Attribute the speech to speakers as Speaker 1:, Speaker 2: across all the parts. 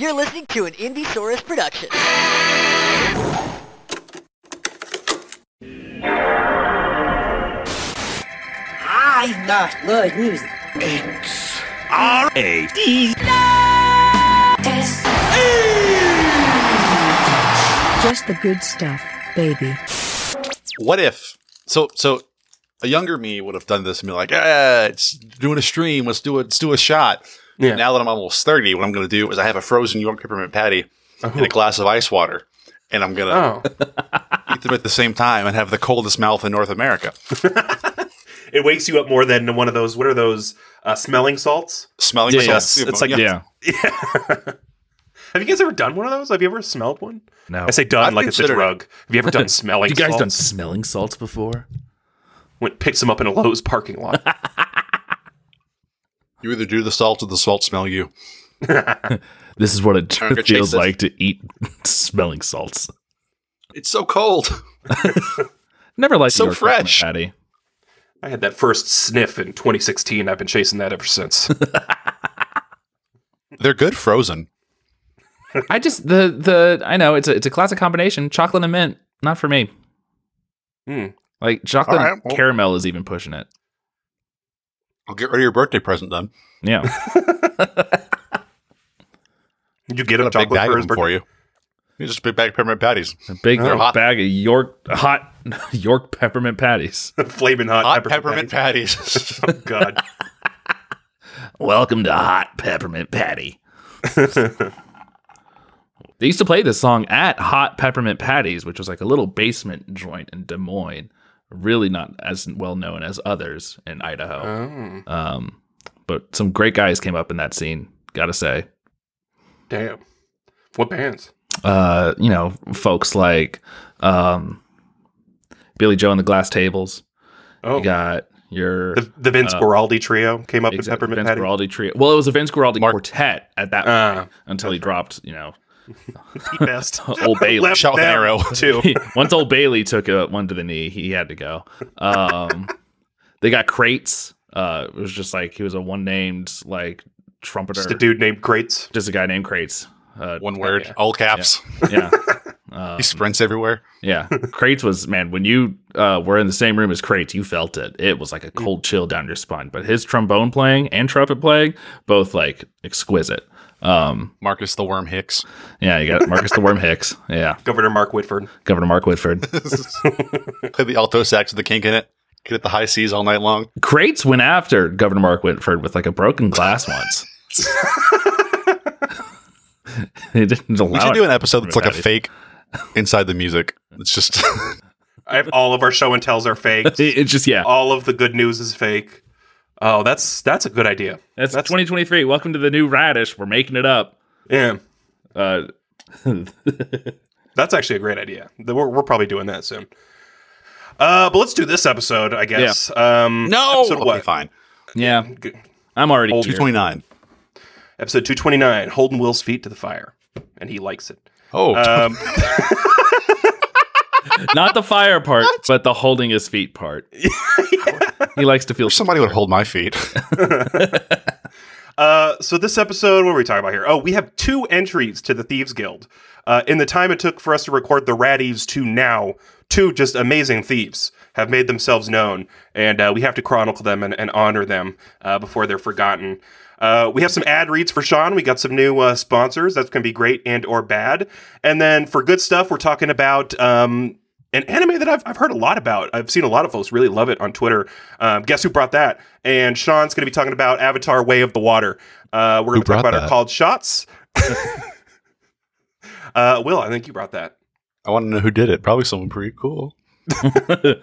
Speaker 1: You're listening to an Indiesaurus production.
Speaker 2: I've got good news.
Speaker 3: It's R A D.
Speaker 4: Just the good stuff, baby.
Speaker 5: What if? So so a younger me would have done this and be like, yeah, it's doing a stream. Let's do it. Let's do a shot.
Speaker 6: Yeah.
Speaker 5: Now that I'm almost 30, what I'm going to do is I have a frozen York peppermint patty and a glass of ice water, and I'm going to
Speaker 6: Oh,
Speaker 5: eat them at the same time and have the coldest mouth in North America.
Speaker 6: it wakes you up more than one of those. What are those uh, smelling salts?
Speaker 5: Smelling
Speaker 7: Yeah,
Speaker 5: salts.
Speaker 6: yeah. It's like-
Speaker 7: Yeah.
Speaker 6: Have you guys ever done one of those? Have you ever smelled one?
Speaker 7: No.
Speaker 6: I say done
Speaker 5: I've
Speaker 6: like it's a
Speaker 5: considered it.
Speaker 6: drug. Have you ever done smelling?
Speaker 7: you guys done
Speaker 6: salts?
Speaker 7: smelling salts before?
Speaker 6: Went picks them up in a Lowe's parking lot.
Speaker 5: You either do the salt or the salt smell you.
Speaker 7: This is what it
Speaker 5: Trying to
Speaker 7: feels
Speaker 5: chase
Speaker 7: like to eat smelling salts.
Speaker 5: It's so cold.
Speaker 7: Never liked
Speaker 5: So
Speaker 7: York
Speaker 5: fresh.
Speaker 7: patty.
Speaker 6: I had that first sniff in 2016. I've been chasing that ever since.
Speaker 5: They're good frozen.
Speaker 7: I just the the I know it's a it's a classic combination. Chocolate and mint, not for me.
Speaker 6: Hmm.
Speaker 7: Like chocolate
Speaker 5: All right,
Speaker 7: and
Speaker 5: well-
Speaker 7: caramel is even pushing it.
Speaker 5: I'll get rid of your birthday present then.
Speaker 7: Yeah.
Speaker 6: Did you get him
Speaker 5: Got a big
Speaker 6: chocolate
Speaker 5: bag
Speaker 6: for
Speaker 5: of
Speaker 6: his
Speaker 5: them
Speaker 6: birthday?
Speaker 5: for you. You just a big bag of peppermint patties.
Speaker 7: A big
Speaker 5: They're hot.
Speaker 7: bag of York hot York peppermint patties.
Speaker 6: Flaming hot,
Speaker 5: Hot
Speaker 6: peppermint,
Speaker 5: peppermint patties.
Speaker 6: patty. Oh God.
Speaker 7: Welcome to Hot Peppermint Patty. They used to play this song at Hot Peppermint Patties, which was like a little basement joint in Des Moines. Really not as well known as others in Idaho.
Speaker 6: oh,
Speaker 7: Um, but some great guys came up in that scene, gotta say.
Speaker 6: damn. What bands?
Speaker 7: Uh, you know, folks like um, Billy Joe and the Glass Tables.
Speaker 6: Oh,
Speaker 7: You got your
Speaker 6: the, the Vince
Speaker 7: uh,
Speaker 6: Guaraldi trio came up
Speaker 7: exact-
Speaker 6: with Peppermint
Speaker 7: Vince
Speaker 6: Patty.
Speaker 7: Guaraldi trio. Well, it was a Vince Guaraldi
Speaker 5: Mark-
Speaker 7: quartet at that point until he dropped, you know,
Speaker 6: Best.
Speaker 7: Old Bailey.
Speaker 6: Left
Speaker 5: Shot with an arrow.
Speaker 6: too.
Speaker 7: Once old Bailey took a one to the knee, he had to go. Um, they got crates. Uh, it was just like he was a one named like trumpeter,
Speaker 6: Just a dude named Crates.
Speaker 7: just a guy named Crates. Uh,
Speaker 5: One word,
Speaker 6: yeah.
Speaker 5: all caps.
Speaker 7: yeah, um,
Speaker 5: He sprints everywhere.
Speaker 7: yeah. Crates was man when you uh, were in the same room as Crates, you felt it. It was like a cold chill down your spine. But his trombone playing and trumpet playing, both like exquisite. Um,
Speaker 5: Marcus the Worm Hicks.
Speaker 7: yeah, you got Marcus the Worm Hicks. Yeah,
Speaker 6: Governor Mark Whitford.
Speaker 7: Governor Mark Whitford.
Speaker 5: Play the alto sax with the kink in it. Get at the high C's all night long.
Speaker 7: Crates went after Governor Mark Whitford with like a broken glass once. they didn't allow
Speaker 5: We should
Speaker 7: it.
Speaker 5: do an episode that's like a
Speaker 7: Patties.
Speaker 5: fake inside the music. It's just
Speaker 6: I have all of our show and tells are fake.
Speaker 7: It's just yeah.
Speaker 6: all of the good news is fake. Oh, that's that's a good idea.
Speaker 7: That's,
Speaker 6: that's-
Speaker 7: 2023. Welcome to the new radish. We're making it up.
Speaker 6: Yeah,
Speaker 7: Uh,
Speaker 6: that's actually a great idea. We're, we're probably doing that soon. Uh, but let's do this episode, I guess. Um,
Speaker 5: no.
Speaker 6: episode
Speaker 5: Okay,
Speaker 6: what?
Speaker 5: fine.
Speaker 7: yeah, I'm already
Speaker 6: Old
Speaker 5: Two
Speaker 7: here.
Speaker 6: Episode two twenty nine. Holding Will's feet to the fire, and he likes it.
Speaker 5: Oh,
Speaker 6: Um,
Speaker 7: Not the fire part, but the holding his feet part. He likes to feel
Speaker 5: somebody would hold my feet.
Speaker 6: Uh, so this episode, what are we talking about here? Oh, we have two entries to the Thieves Guild. Uh, in the time it took for us to record the Raddies to now, two just amazing thieves have made themselves known, and uh, we have to chronicle them and, and honor them uh, before they're forgotten. Uh, we have some ad reads for Sean. We got some new uh, sponsors. That's going to be great and or bad. And then for good stuff, we're talking about um, an anime that I've, I've heard a lot about. I've seen a lot of folks really love it on Twitter. Um, guess who brought that? And Sean's going to be talking about Avatar: Way of the Water. Uh, we're going to talk
Speaker 5: brought
Speaker 6: about our called shots. uh, Will, I think you brought that.
Speaker 5: I want to know who did it. Probably someone pretty cool.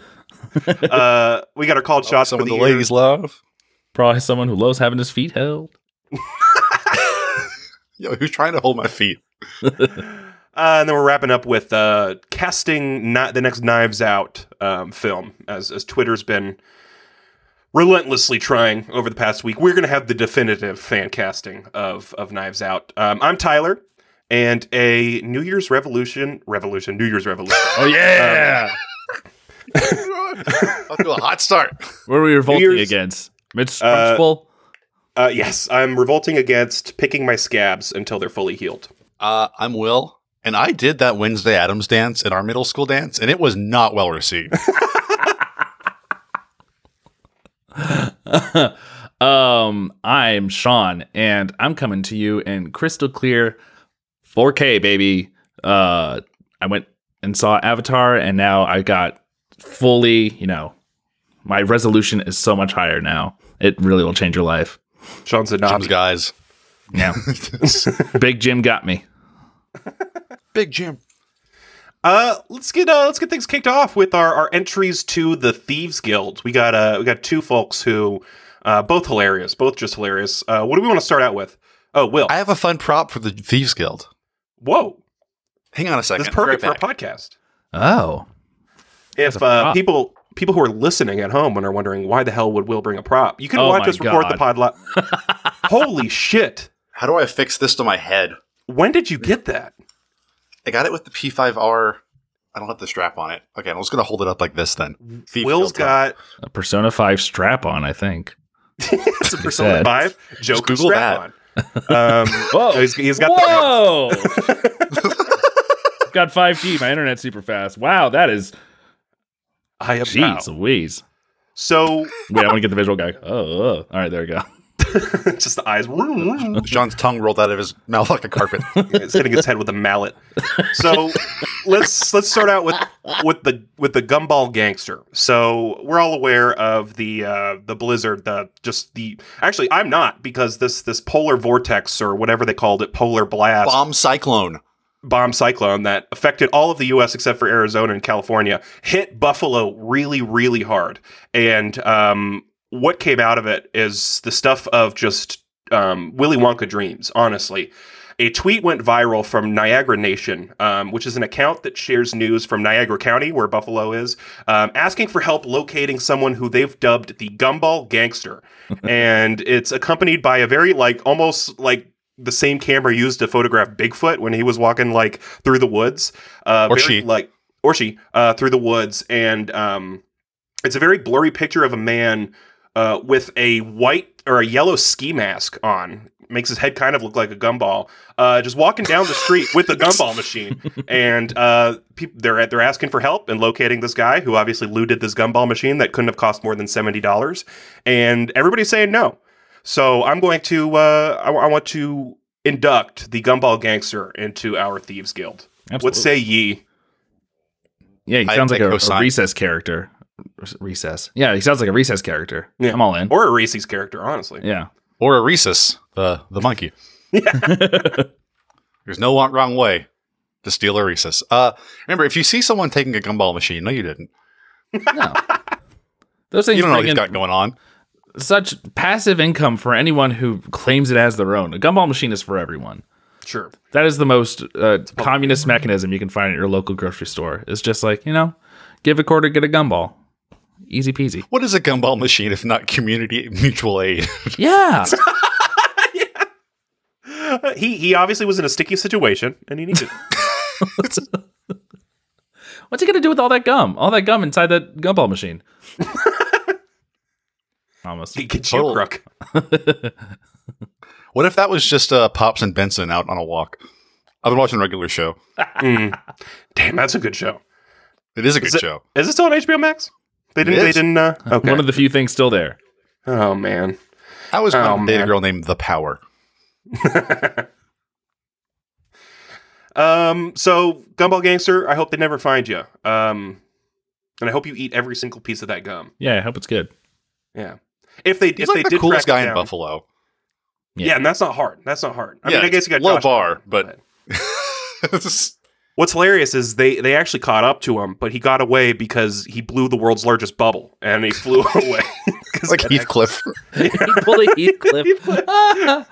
Speaker 6: Uh, we got our called shots for
Speaker 5: Someone
Speaker 6: the,
Speaker 5: the
Speaker 6: year.
Speaker 5: ladies love.
Speaker 7: Probably someone who loves having his feet held.
Speaker 5: Yo, who's trying to hold my feet?
Speaker 6: Uh, and then we're wrapping up with uh, casting not the next Knives Out um, film, as as Twitter's been relentlessly trying over the past week. We're going to have the definitive fan casting of of Knives Out. Um, I'm Tyler, and a New Year's Revolution, Revolution, New Year's Revolution.
Speaker 7: Oh yeah,
Speaker 5: I'll do a hot start.
Speaker 7: what are we revolting against? Mitch
Speaker 6: Uh, Uh, yes, I'm revolting against picking my scabs until they're fully healed.
Speaker 5: Uh, I'm Will, and I did that Wednesday Addams dance in our middle school dance, and it was not well received.
Speaker 7: um, I'm Sean, and I'm coming to you in crystal clear 4K, baby. Uh, I went and saw Avatar, and now I got fully, you know, my resolution is so much higher now. It really will change your life.
Speaker 6: Sean's a
Speaker 5: Jim's
Speaker 6: knob.
Speaker 5: guys.
Speaker 7: Yeah, Big Jim got me.
Speaker 5: Big Jim.
Speaker 6: Uh, let's get uh, let's get things kicked off with our, our entries to the Thieves Guild. We got uh, we got two folks who, uh, both hilarious, both just hilarious. Uh, what do we want to start out with? Oh, Will.
Speaker 5: I have a fun prop for the Thieves Guild.
Speaker 6: Whoa,
Speaker 5: Hang on a second.
Speaker 6: that's perfect
Speaker 5: Right
Speaker 6: for a podcast.
Speaker 7: Oh,
Speaker 6: If uh, people people who are listening at home and are wondering why the hell would Will bring a prop, you can
Speaker 7: Oh
Speaker 6: watch
Speaker 7: my
Speaker 6: us record the pod. Li- Holy shit!
Speaker 5: How do I fix this to my head?
Speaker 6: When did you get that?
Speaker 5: I got it with the P5R. I don't have the strap on it. Okay, I'm just gonna hold it up like this then. Thieves
Speaker 6: Will's
Speaker 5: Guild prop.
Speaker 6: got
Speaker 7: a Persona 5 strap on, I think.
Speaker 6: it's a Persona
Speaker 7: said.
Speaker 6: Five Joker
Speaker 5: Google
Speaker 6: strap on. Um,
Speaker 7: Whoa.
Speaker 6: he's, he's got the
Speaker 7: Whoa! I've got 5G. My internet's super fast. Wow, that is.
Speaker 6: I am
Speaker 7: Jeez Louise.
Speaker 6: So
Speaker 7: Wait, I want to get the visual guy. Oh, oh. all right, there we go.
Speaker 6: just the eyes.
Speaker 5: John's tongue rolled out of his mouth like a carpet.
Speaker 6: it's hitting his head with a mallet. So let's let's start out with with the with the gumball gangster. So we're all aware of the uh, the blizzard, the just the actually I'm not because this this polar vortex or whatever they called it, polar blast
Speaker 5: Bomb cyclone.
Speaker 6: bomb cyclone that affected all of the U.S. except for Arizona and California hit Buffalo really, really hard. And um, what came out of it is the stuff of just um, Willy Wonka dreams, honestly. A tweet went viral from Niagara Nation, um, which is an account that shares news from Niagara County, where Buffalo is, um, asking for help locating someone who they've dubbed the Gumball Gangster. and it's accompanied by a very, like, almost like the same camera used to photograph Bigfoot when he was walking, like, through the woods. Uh,
Speaker 5: Or
Speaker 6: very,
Speaker 5: she.
Speaker 6: Like, or she, uh, through the woods. And um, it's a very blurry picture of a man uh, with a white or a yellow ski mask on. Makes his head kind of look like a gumball. Uh, just walking down the street with a gumball machine, and uh, peop they're they're asking for help in locating this guy who obviously looted this gumball machine that couldn't have cost more than seventy dollars, and everybody's saying no. So I'm going to uh, I, I want to induct the gumball gangster into our thieves guild. What
Speaker 7: Absolutely.
Speaker 6: say ye?
Speaker 7: Yeah, he
Speaker 5: I-
Speaker 7: sounds like
Speaker 5: I
Speaker 7: a, a
Speaker 5: co-sign.
Speaker 7: recess character. Recess. Yeah, he sounds like a recess character.
Speaker 6: Yeah.
Speaker 7: I'm all in.
Speaker 6: Or a Reese's character, honestly.
Speaker 7: yeah.
Speaker 5: Or a Rhesus, the the monkey. There's no wrong way to steal a Rhesus. Uh, remember, if you see someone taking a gumball machine, no, you didn't.
Speaker 7: No. Those things
Speaker 5: You don't know what
Speaker 7: bring
Speaker 5: he's
Speaker 7: in
Speaker 5: got going on.
Speaker 7: such passive income for anyone who claims it as their own. A gumball machine is for everyone.
Speaker 6: Sure.
Speaker 7: That is the most uh, communist mechanism you can find at your local grocery store. It's just like, you know, give a quarter, get a gumball. Easy peasy.
Speaker 5: What is a gumball machine if not community mutual aid?
Speaker 7: Yeah.
Speaker 6: He he obviously was in a sticky situation and he needed.
Speaker 7: What's he going to do with all that gum? All that gum inside that gumball machine. Almost.
Speaker 6: he gets you crook.
Speaker 5: what if that was just uh, Pops and Benson out on a walk? I've been watching a regular show.
Speaker 6: Mm. Damn, that's a good show.
Speaker 5: It is a good
Speaker 6: Is it-
Speaker 5: show.
Speaker 6: Is it still on HBO Max? They didn't. They didn't. Uh, okay.
Speaker 7: One of the few things still there.
Speaker 6: oh man.
Speaker 5: I was
Speaker 6: Oh,
Speaker 5: a girl named The Power.
Speaker 6: Um. So, Gumball Gangster. I hope they never find you. Um. And I hope you eat every single piece of that gum.
Speaker 7: Yeah, I hope it's good.
Speaker 6: Yeah. If they
Speaker 5: He's
Speaker 6: if
Speaker 5: like
Speaker 6: they
Speaker 5: the
Speaker 6: did
Speaker 5: coolest
Speaker 6: track it
Speaker 5: guy in Buffalo.
Speaker 6: Yeah. and that's not hard. That's not hard. I
Speaker 5: Yeah,
Speaker 6: mean, I guess you got
Speaker 5: low
Speaker 6: Josh
Speaker 5: bar,
Speaker 6: Gordon,
Speaker 5: but-
Speaker 6: What's hilarious is they they actually caught up to him, but he got away because he blew the world's largest bubble and he flew away. 'Cause
Speaker 5: like Heathcliff.
Speaker 7: he pulled a Heathcliff.
Speaker 6: actually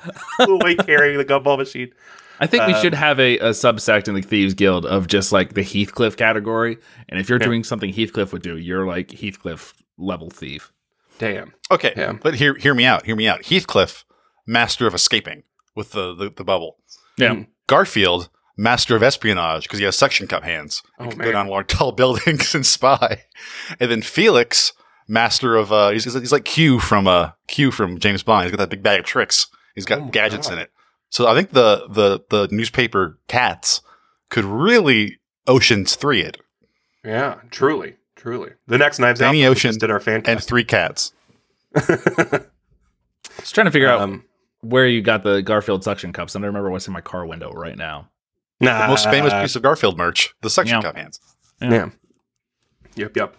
Speaker 6: flew away carrying the gumball machine.
Speaker 7: I think we
Speaker 6: Um,
Speaker 7: should have a, a subsect in the Thieves Guild of just like the Heathcliff category. And if you're
Speaker 6: Yeah.
Speaker 7: doing something Heathcliff would do, you're like Heathcliff level thief.
Speaker 6: Damn.
Speaker 5: Okay,
Speaker 6: Yeah.
Speaker 5: but hear hear me out. Hear me out. Heathcliff, master of escaping with the the, the bubble.
Speaker 7: Yeah.
Speaker 6: Mm.
Speaker 5: Garfield, master of espionage because he has suction cup hands. He
Speaker 6: Oh,
Speaker 5: can
Speaker 6: man.
Speaker 5: go down large tall buildings and spy. And then Felix, master of uh, he's, he's like Q from uh Q from James Bond. He's got that big bag of tricks. He's got
Speaker 6: Oh
Speaker 5: gadgets
Speaker 6: God.
Speaker 5: in it. So I think the the the newspaper cats could really Ocean's three it
Speaker 6: Yeah, truly, truly. The next Knives Out
Speaker 5: Danny
Speaker 6: that we
Speaker 5: Ocean
Speaker 6: did our
Speaker 5: and three cats.
Speaker 7: I'm just trying to figure out
Speaker 6: um,
Speaker 7: where you got the Garfield suction cups. I don't remember what's in my car window right now.
Speaker 6: Nah,
Speaker 5: The most famous piece of Garfield merch, the suction
Speaker 7: Yeah.
Speaker 5: cup hands.
Speaker 6: Yeah. Yep, yep.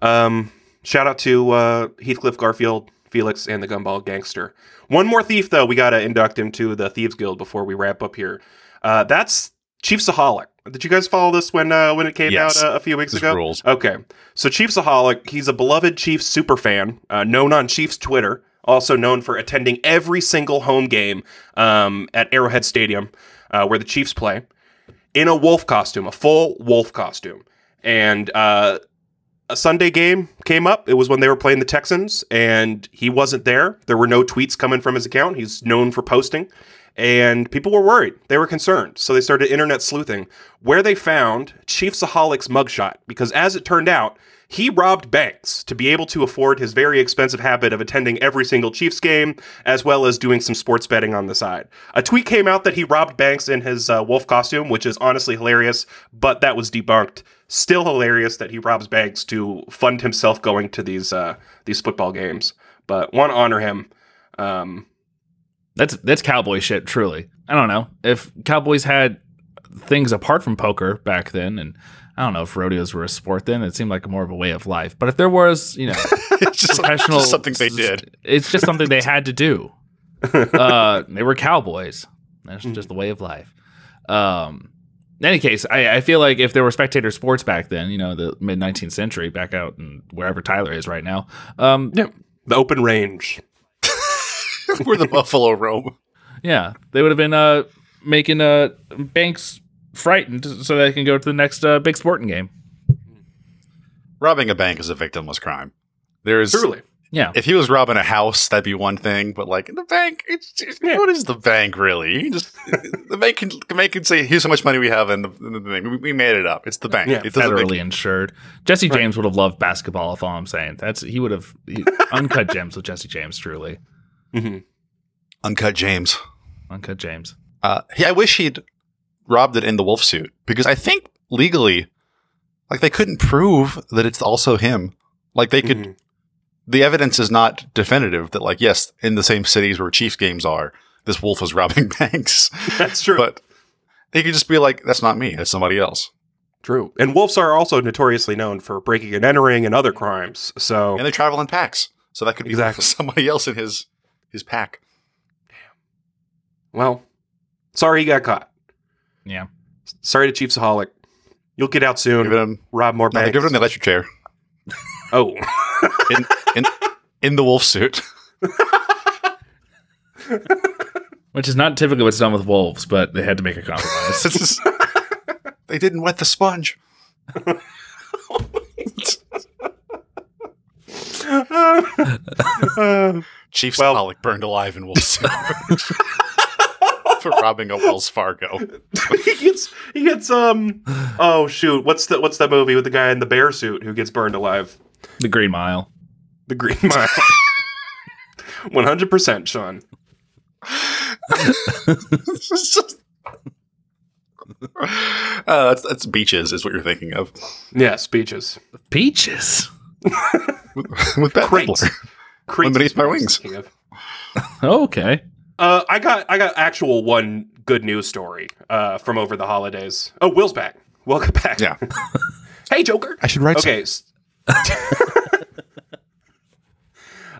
Speaker 6: Um, shout out to uh, Heathcliff Garfield, Felix, and the Gumball Gangster. One more thief, though, we got to induct him to the Thieves Guild before we wrap up here. Uh, that's ChiefsAholic. Did you guys follow this when uh, when it came
Speaker 5: Yes.
Speaker 6: out uh, a few weeks
Speaker 5: This
Speaker 6: ago?
Speaker 5: rules.
Speaker 6: Okay, so ChiefsAholic, he's a beloved Chiefs superfan, uh, known on Chiefs Twitter, also known for attending every single home game um, at Arrowhead Stadium uh, where the Chiefs play in a wolf costume, a full wolf costume. And uh, a Sunday game came up. It was when they were playing the Texans, and he wasn't there. There were no tweets coming from his account. He's known for posting. And people were worried. They were concerned. So they started internet sleuthing, where they found ChiefsAholic's mugshot. Because as it turned out, he robbed banks to be able to afford his very expensive habit of attending every single Chiefs game, as well as doing some sports betting on the side. A tweet came out that he robbed banks in his uh, wolf costume, which is honestly hilarious, but that was debunked. Still hilarious that he robs banks to fund himself going to these uh, these football games. But want to honor him. Um,
Speaker 7: That's that's cowboy shit. Truly, I don't know if cowboys had things apart from poker back then, and I don't know if rodeos were a sport then. It seemed like more of a way of life. But if there was, you know,
Speaker 5: it's just,
Speaker 7: professional
Speaker 5: just something they did.
Speaker 7: It's just something they had to do. Uh, they were cowboys. That's
Speaker 5: Hmm.
Speaker 7: just the way of life. Um, in any case, I, I feel like if there were spectator sports back then, you know, the mid 19th century, back out in wherever Tyler is right now, um,
Speaker 6: yeah, the open range.
Speaker 5: Where the buffalo roam.
Speaker 7: yeah, they would have been uh, making uh, banks frightened so they can go to the next uh, big sporting game.
Speaker 5: Robbing a bank is a victimless crime. There's
Speaker 6: Truly.
Speaker 7: Yeah.
Speaker 5: if he was robbing a house, that'd be one thing. But like in the bank, it's just, what is the bank really? You just the bank can the bank can say, "Here's how much money we have in the, in the thing. We, we made it up. It's the bank.
Speaker 6: Yeah,
Speaker 5: it doesn't make-
Speaker 7: Federally insured. Jesse James would have loved basketball. If all I'm saying, that's he would have he, uncut gems with Jesse James. Truly,
Speaker 6: hmm
Speaker 5: uncut James.
Speaker 7: uncut James.
Speaker 5: Uh, yeah, I wish he'd robbed it in the wolf suit because I think legally, like they couldn't prove that it's also him. Like they could,
Speaker 6: Mhm.
Speaker 5: the evidence is not definitive that like yes, in the same cities where Chiefs games are, this wolf was robbing banks.
Speaker 6: That's true.
Speaker 5: but they could just be like, that's not me, it's somebody else.
Speaker 6: True. And wolves are also notoriously known for breaking and entering and other crimes. So
Speaker 5: And they travel in packs, so that could be
Speaker 6: Exactly.
Speaker 5: somebody else in his his pack. Damn.
Speaker 6: Well, sorry he got caught.
Speaker 7: Yeah.
Speaker 6: Sorry to ChiefsAholic. You'll get out soon.
Speaker 5: Give him,
Speaker 6: rob more
Speaker 5: no, give him the electric chair
Speaker 6: oh,
Speaker 5: in in in the wolf suit.
Speaker 7: Which is not typically what's done with wolves, but they had to make a compromise.
Speaker 5: This is- they didn't wet the sponge. Chief
Speaker 6: Well-
Speaker 5: Smolik burned alive in wolf suit for robbing a Wells Fargo.
Speaker 6: he gets he gets um oh shoot what's the what's that movie with the guy in the bear suit who gets burned alive?
Speaker 7: the Green Mile.
Speaker 6: The Green Mile. One hundred percent, Sean.
Speaker 5: uh, that's that's beaches is what you're thinking of
Speaker 6: Yeah, speeches.
Speaker 7: Peaches.
Speaker 5: with Bette
Speaker 6: Crates. Crates
Speaker 5: Beneath My
Speaker 6: what I was
Speaker 5: Wings.
Speaker 6: of.
Speaker 7: Okay.
Speaker 6: Uh, I got I got actual one good news story uh, from over the holidays. Oh, Will's back. Welcome back.
Speaker 5: Yeah,
Speaker 6: Hey, Joker.
Speaker 5: I should write.
Speaker 6: Okay. s-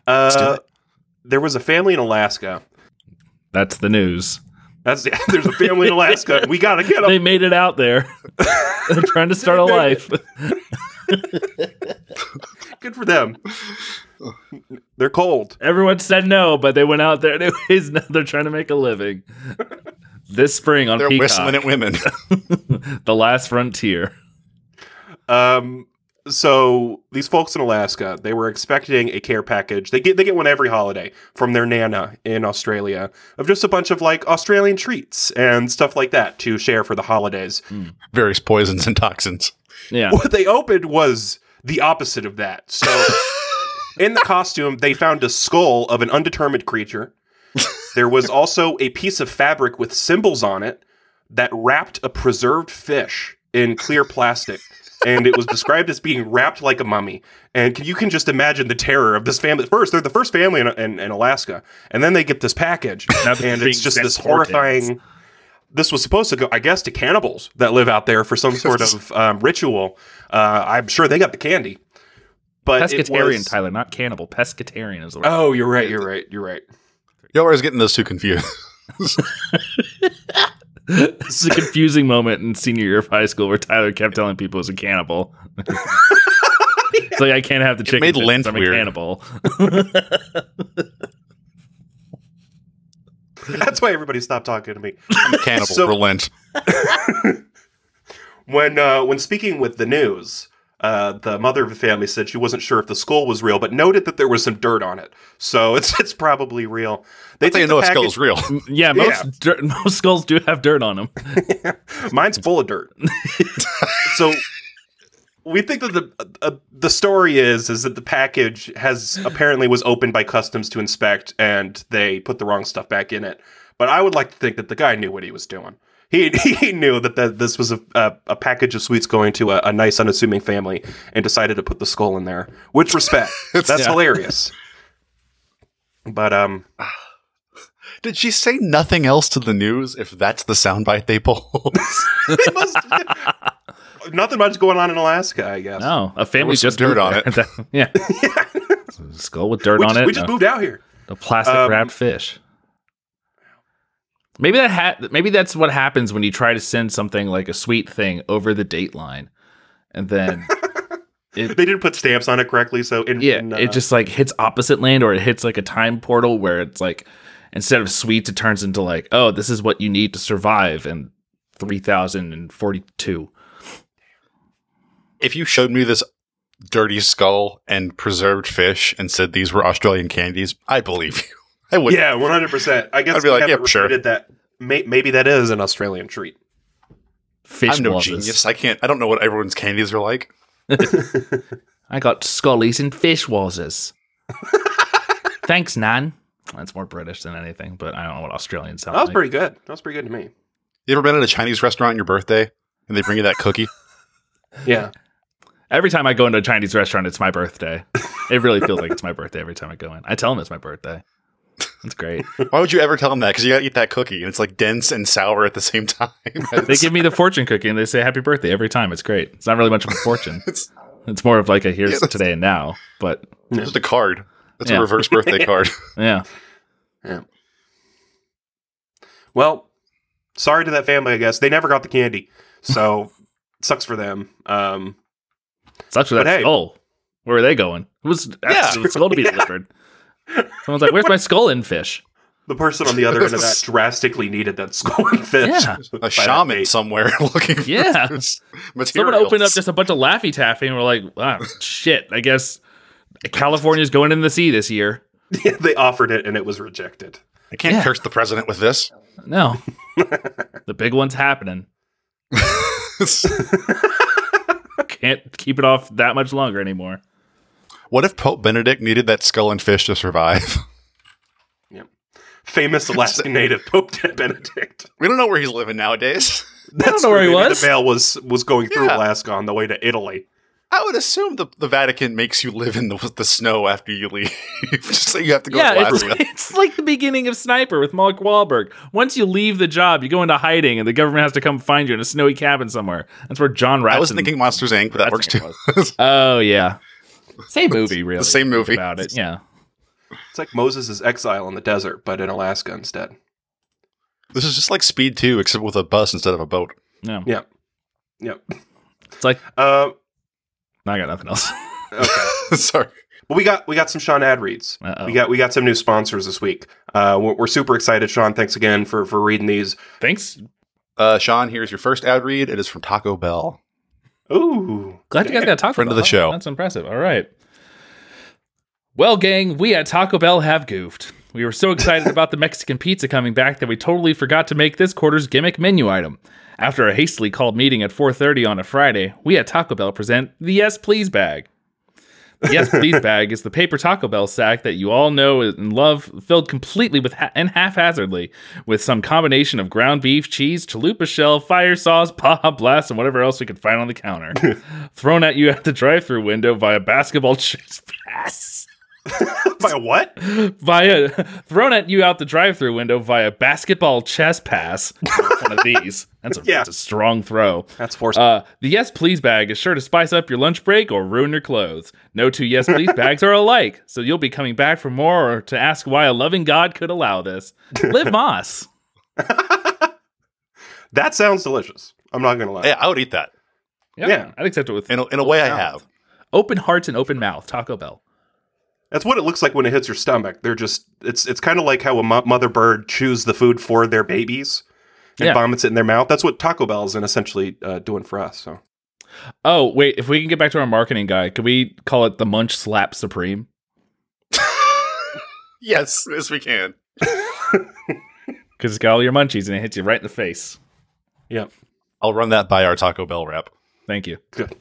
Speaker 6: uh, there was a family in Alaska.
Speaker 7: That's the news.
Speaker 6: That's there's a family in Alaska. We gotta get them.
Speaker 7: They made it out there. They're trying to start a life.
Speaker 6: Good for them. They're cold.
Speaker 7: Everyone said no, but they went out there anyways. Now they're trying to make a living. This spring on
Speaker 5: They're
Speaker 7: Peacock,
Speaker 5: whistling at women.
Speaker 7: The Last Frontier.
Speaker 6: Um, so these folks in Alaska, they were expecting a care package. They get they get one every holiday from their nana in Australia of just a bunch of like Australian treats and stuff like that to share for the holidays.
Speaker 5: Various poisons and toxins.
Speaker 7: Yeah.
Speaker 6: What they opened was the opposite of that. So In the costume, they found a skull of an undetermined creature. There was also a piece of fabric with symbols on it that wrapped a preserved fish in clear plastic. And it was described as being wrapped like a mummy. And can, you can just imagine the terror of this family. First, they're the first family in, in, in Alaska. And then they get this package. And it's just this
Speaker 7: to
Speaker 6: horrifying. This was supposed to go, I guess, to cannibals that live out there for some sort of um, ritual. Uh, I'm sure they got the candy. But it
Speaker 7: Pescatarian,
Speaker 6: was-
Speaker 7: Tyler, not cannibal. Pescatarian is the word.
Speaker 6: Oh, you're right. You're right. You're right.
Speaker 5: Y'all are getting those two confused.
Speaker 7: this is a confusing moment in senior year of high school where Tyler kept telling people he's a cannibal. it's like I can't have the chicken.
Speaker 5: made
Speaker 7: tenders,
Speaker 5: Lent
Speaker 7: I'm
Speaker 5: weird.
Speaker 7: a cannibal.
Speaker 6: That's why everybody stopped talking to me.
Speaker 5: I'm a cannibal.
Speaker 6: So-
Speaker 5: relent.
Speaker 6: When uh, when speaking with the news, uh, the mother of the family said she wasn't sure if the skull was real, but noted that there was some dirt on it, so it's it's probably real. They
Speaker 5: That's how you know
Speaker 6: the
Speaker 5: a skull
Speaker 6: package-
Speaker 5: is real.
Speaker 7: Yeah, most
Speaker 6: Yeah.
Speaker 7: Dirt, most skulls do have dirt on them.
Speaker 6: Mine's full of dirt. so we think that the uh, the story is is that the package has apparently was opened by customs to inspect, and they put the wrong stuff back in it. But I would like to think that the guy knew what he was doing. He, he knew that the, this was a, a, a package of sweets going to a, a nice, unassuming family and decided to put the skull in there. Which respect. That's
Speaker 7: Yeah.
Speaker 6: hilarious. But um,
Speaker 5: Did she say nothing else to the news if that's the soundbite they pulled?
Speaker 6: it must- nothing much going on in Alaska, I guess.
Speaker 7: No, a family just
Speaker 5: dirt on
Speaker 7: there. yeah. Skull with dirt
Speaker 6: we
Speaker 7: on
Speaker 6: just,
Speaker 7: it.
Speaker 6: we just
Speaker 7: a-
Speaker 6: moved out here.
Speaker 7: A plastic
Speaker 6: Um,
Speaker 7: wrapped fish. Maybe that ha- maybe that's what happens when you try to send something like a sweet thing over the date line, and then
Speaker 6: They didn't put stamps on it correctly, so in,
Speaker 7: yeah,
Speaker 6: in, uh,
Speaker 7: it just like hits opposite land or it hits like a time portal where it's like instead of sweets it turns into like oh this is what you need to survive in three thousand and forty two.
Speaker 5: if you showed me this dirty skull and preserved fish and said these were Australian candies, I believe you. I would.
Speaker 6: yeah, one hundred percent. I guess
Speaker 5: I'd be like, yeah, sure.
Speaker 6: That may, maybe that is an Australian treat.
Speaker 7: Fish
Speaker 5: I'm no
Speaker 7: wazes.
Speaker 5: genius. I can't. I don't know what everyone's candies are like.
Speaker 7: I got scullies and fish wazes. Thanks, Nan. That's more British than anything, but I don't know what Australian sound
Speaker 6: That was
Speaker 7: like.
Speaker 6: pretty good. That was pretty good to me.
Speaker 5: You ever been at a Chinese restaurant on your birthday and they bring you that cookie?
Speaker 6: Yeah,
Speaker 7: Every time I go into a Chinese restaurant, it's my birthday. It really feels like it's my birthday every time I go in. I tell them it's my birthday. That's great.
Speaker 5: Why would you ever tell them that? Because you gotta eat that cookie and it's like dense and sour at the same time.
Speaker 7: They give me the fortune cookie and they say happy birthday every time. It's great. It's not really much of a fortune.
Speaker 5: it's
Speaker 7: It's more of like a here's
Speaker 5: Yeah,
Speaker 7: today and now. But
Speaker 5: just a card. That's
Speaker 7: Yeah.
Speaker 5: a reverse birthday card.
Speaker 7: yeah, Yeah.
Speaker 6: Well, sorry to that family. I guess they never got the candy, so sucks for them. Um,
Speaker 7: sucks for that
Speaker 6: hey.
Speaker 7: skull. Where are they going? It was asking the skull to be
Speaker 6: Yeah.
Speaker 7: delivered. Someone's like, "Where's my skull and fish?"
Speaker 6: the person on the other end of that drastically needed that skull and fish.
Speaker 7: Yeah.
Speaker 5: A
Speaker 6: By
Speaker 5: shaman somewhere looking for
Speaker 7: Yeah.
Speaker 5: this
Speaker 7: Someone opened up just a bunch of Laffy Taffy and we're like, "Wow, shit! I guess California's going in the sea this year."
Speaker 6: they offered it and it was rejected.
Speaker 5: I can't
Speaker 7: Yeah.
Speaker 5: curse the president with this.
Speaker 7: No, the big one's happening. Can't keep it off that much longer anymore.
Speaker 5: What if Pope Benedict needed that skull and fish to survive?
Speaker 6: Famous Alaskan native Pope Benedict.
Speaker 5: We don't know where he's living nowadays.
Speaker 6: That's I don't
Speaker 7: know where he was.
Speaker 6: The mail was was going through
Speaker 5: Yeah.
Speaker 6: Alaska on the way to Italy.
Speaker 5: I would assume the, the Vatican makes you live in the, the snow after you leave, just so you have to go
Speaker 7: yeah,
Speaker 5: to
Speaker 7: it's,
Speaker 5: Alaska.
Speaker 7: it's like the beginning of Sniper with Mark Wahlberg. Once you leave the job, you go into hiding, and the government has to come find you in a snowy cabin somewhere. That's where John Ratson.
Speaker 5: I was thinking Monsters Inc., but that works too.
Speaker 7: Oh yeah, same movie, really.
Speaker 5: The
Speaker 7: same
Speaker 5: movie.
Speaker 7: about it. Yeah,
Speaker 6: It's like Moses' exile in the desert, but in Alaska instead.
Speaker 5: this is just like Speed 2, except with a bus instead of a boat.
Speaker 7: yeah.
Speaker 6: Yep. Yep.
Speaker 7: It's like
Speaker 6: Uh,
Speaker 7: I got nothing else.
Speaker 6: okay.
Speaker 5: Sorry.
Speaker 6: Well, we got we got some Sean ad reads.
Speaker 7: Uh-oh.
Speaker 6: We got we got some new sponsors this week. Uh, we're, we're super excited, Sean. Thanks again for for reading these.
Speaker 7: Thanks.
Speaker 5: Uh, Sean, here's your first ad read. It is from Taco Bell.
Speaker 6: Ooh,
Speaker 7: Glad you guys got to talk
Speaker 5: Friend of the show.
Speaker 7: That's impressive. All right. Well, gang, we at Taco Bell have goofed. We were so excited about the Mexican pizza coming back that we totally forgot to make this quarter's gimmick menu item. After a hastily called meeting at 4:30 on a Friday, we at Taco Bell present the Yes Please bag. Yes, Please bag is the paper Taco Bell sack that you all know and love, filled completely with ha- and haphazardly with some combination of ground beef, cheese, chalupa shell, fire sauce, Baja Blast, and whatever else we could find on the counter. Thrown at you at the drive-through window via basketball chest pass.
Speaker 6: By what?
Speaker 7: Via thrown at you out the drive-through window via basketball chest pass. One of these. That's a,
Speaker 6: Yeah.
Speaker 7: that's a strong throw.
Speaker 6: That's forced.
Speaker 7: Uh, the Yes Please bag is sure to spice up your lunch break or ruin your clothes. No two Yes Please bags are alike, so you'll be coming back for more or to ask why a loving God could allow this. Live Moss.
Speaker 6: that sounds delicious. I'm not gonna lie.
Speaker 5: Yeah, I would eat that.
Speaker 7: Yeah,
Speaker 6: Yeah.
Speaker 7: I'd accept it with
Speaker 5: In a, in a way, I have.
Speaker 7: open hearts and open mouth. Taco Bell.
Speaker 6: That's what it looks like when it hits your stomach. They're just it's it's kind of like how a mo- mother bird chews the food for their babies and
Speaker 7: Yeah.
Speaker 6: vomits it in their mouth. That's what Taco Bell's and essentially uh, doing for us. So
Speaker 7: Oh wait, if we can get back to our marketing guy, could we call it the Munch Slap Supreme?
Speaker 5: Yes, yes, we can.
Speaker 7: Because it's got all your munchies and it hits you right in the face.
Speaker 6: Yep.
Speaker 5: I'll run that by our Taco Bell rep.
Speaker 7: Thank you.
Speaker 6: good.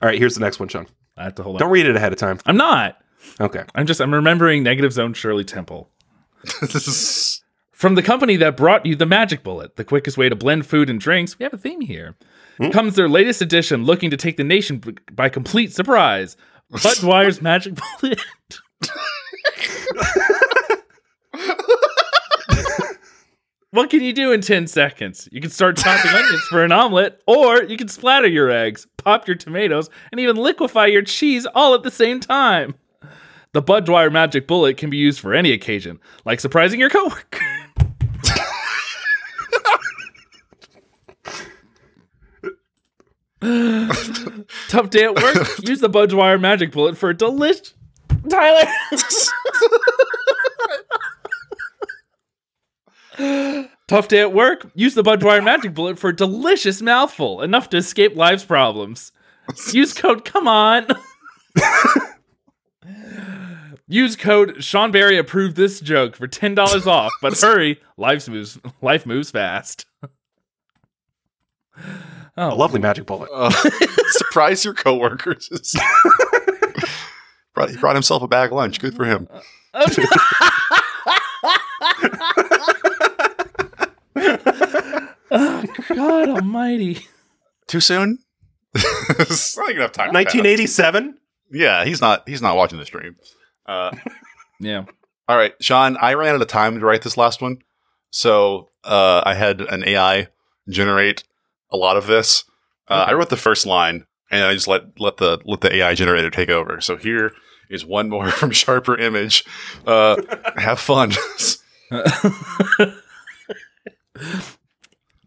Speaker 6: All right, here's the next one, Sean.
Speaker 7: I have to hold on.
Speaker 6: Don't read it ahead of time.
Speaker 7: I'm not.
Speaker 6: Okay.
Speaker 7: I'm just I'm remembering Negative Zone Shirley Temple.
Speaker 5: this is
Speaker 7: From the company that brought you the Magic Bullet, the quickest way to blend food and drinks, we have a theme here. Hmm. Comes their latest edition looking to take the nation b- by complete surprise. Budweiser's Magic Bullet. what can you do in 10 seconds? You can start chopping onions for an omelet, or you can splatter your eggs, pop your tomatoes, and even liquefy your cheese all at the same time. The Budweiser Magic Bullet can be used for any occasion, like surprising your coworker. Tough day at work. Use the Budweiser Magic Bullet for a delish. Tyler. Tough day at work. Use the Budweiser Magic Bullet for a delicious mouthful, enough to escape life's problems. Use code Come On. Use code Sean Barry approved this joke for ten dollars off. But hurry, life moves life moves fast.
Speaker 6: A
Speaker 7: Oh,
Speaker 6: lovely magic bullet.
Speaker 5: uh, surprise your coworkers. brought, he brought himself a bag lunch. Good for him.
Speaker 7: Oh, God Almighty!
Speaker 5: Too soon? It's not enough time.
Speaker 6: 1987.
Speaker 5: Yeah, he's not. He's not watching the stream. Uh,
Speaker 7: Yeah,
Speaker 5: all right, Sean. I ran out of time to write this last one, so uh, I had an AI generate a lot of this. Uh, I wrote the first line, and I just let let the let the AI generator take over. So here is one more from Sharper Image. Uh, have fun.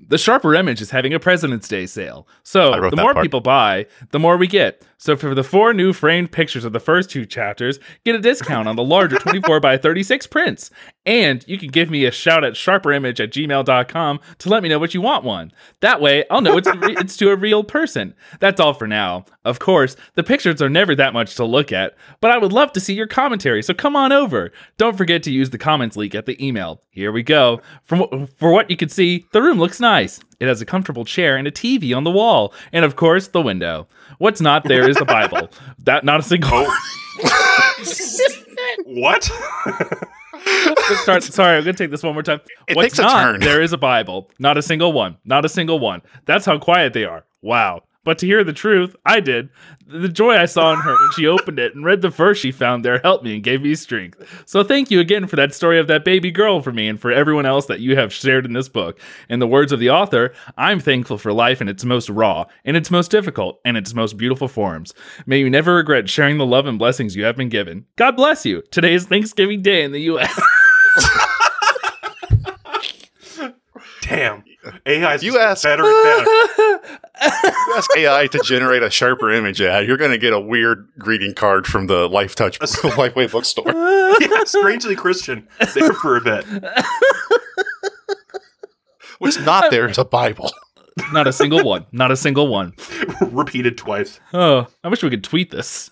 Speaker 7: the Sharper Image is having a President's Day sale. So the more
Speaker 5: part.
Speaker 7: people buy, the more we get. So for the four new framed pictures of the first two chapters, get a discount on the larger 24 by 36 prints. And you can give me a shout at sharperimage at gmail.com to let me know what you want one. That way, I'll know it's, re- it's to a real person. That's all for now. Of course, the pictures are never that much to look at, but I would love to see your commentary, so come on over. Don't forget to use the comments link at the email. Here we go. From for what you can see, the room looks nice. It has a comfortable chair and a TV on the wall, and of course, the window. What's not there is a Bible. That not a single.
Speaker 6: Oh.
Speaker 7: What? Start. Sorry, I'm gonna take this one more time.
Speaker 5: It
Speaker 7: What's
Speaker 5: takes a
Speaker 7: not
Speaker 5: turn.
Speaker 7: there is a Bible. Not a single one. Not a single one. That's how quiet they are. Wow. But to hear the truth, I did. The joy I saw in her when she opened it and read the verse she found there helped me and gave me strength. So thank you again for that story of that baby girl for me and for everyone else that you have shared in this book. In the words of the author, I'm thankful for life in its most raw, in its most difficult, and its most beautiful forms. May you never regret sharing the love and blessings you have been given. God bless you. Today is Thanksgiving Day in the U.S.
Speaker 6: Damn. AI
Speaker 5: You ask-
Speaker 6: better and better.
Speaker 5: you ask AI to generate a sharper image ad, you're going to get a weird greeting card from the Life Touch Lifeway bookstore.
Speaker 6: yeah, strangely Christian there for a bit.
Speaker 5: What's not there is a Bible.
Speaker 7: Not a single one. Not a single one.
Speaker 6: Repeated twice.
Speaker 7: Oh, I wish we could tweet this.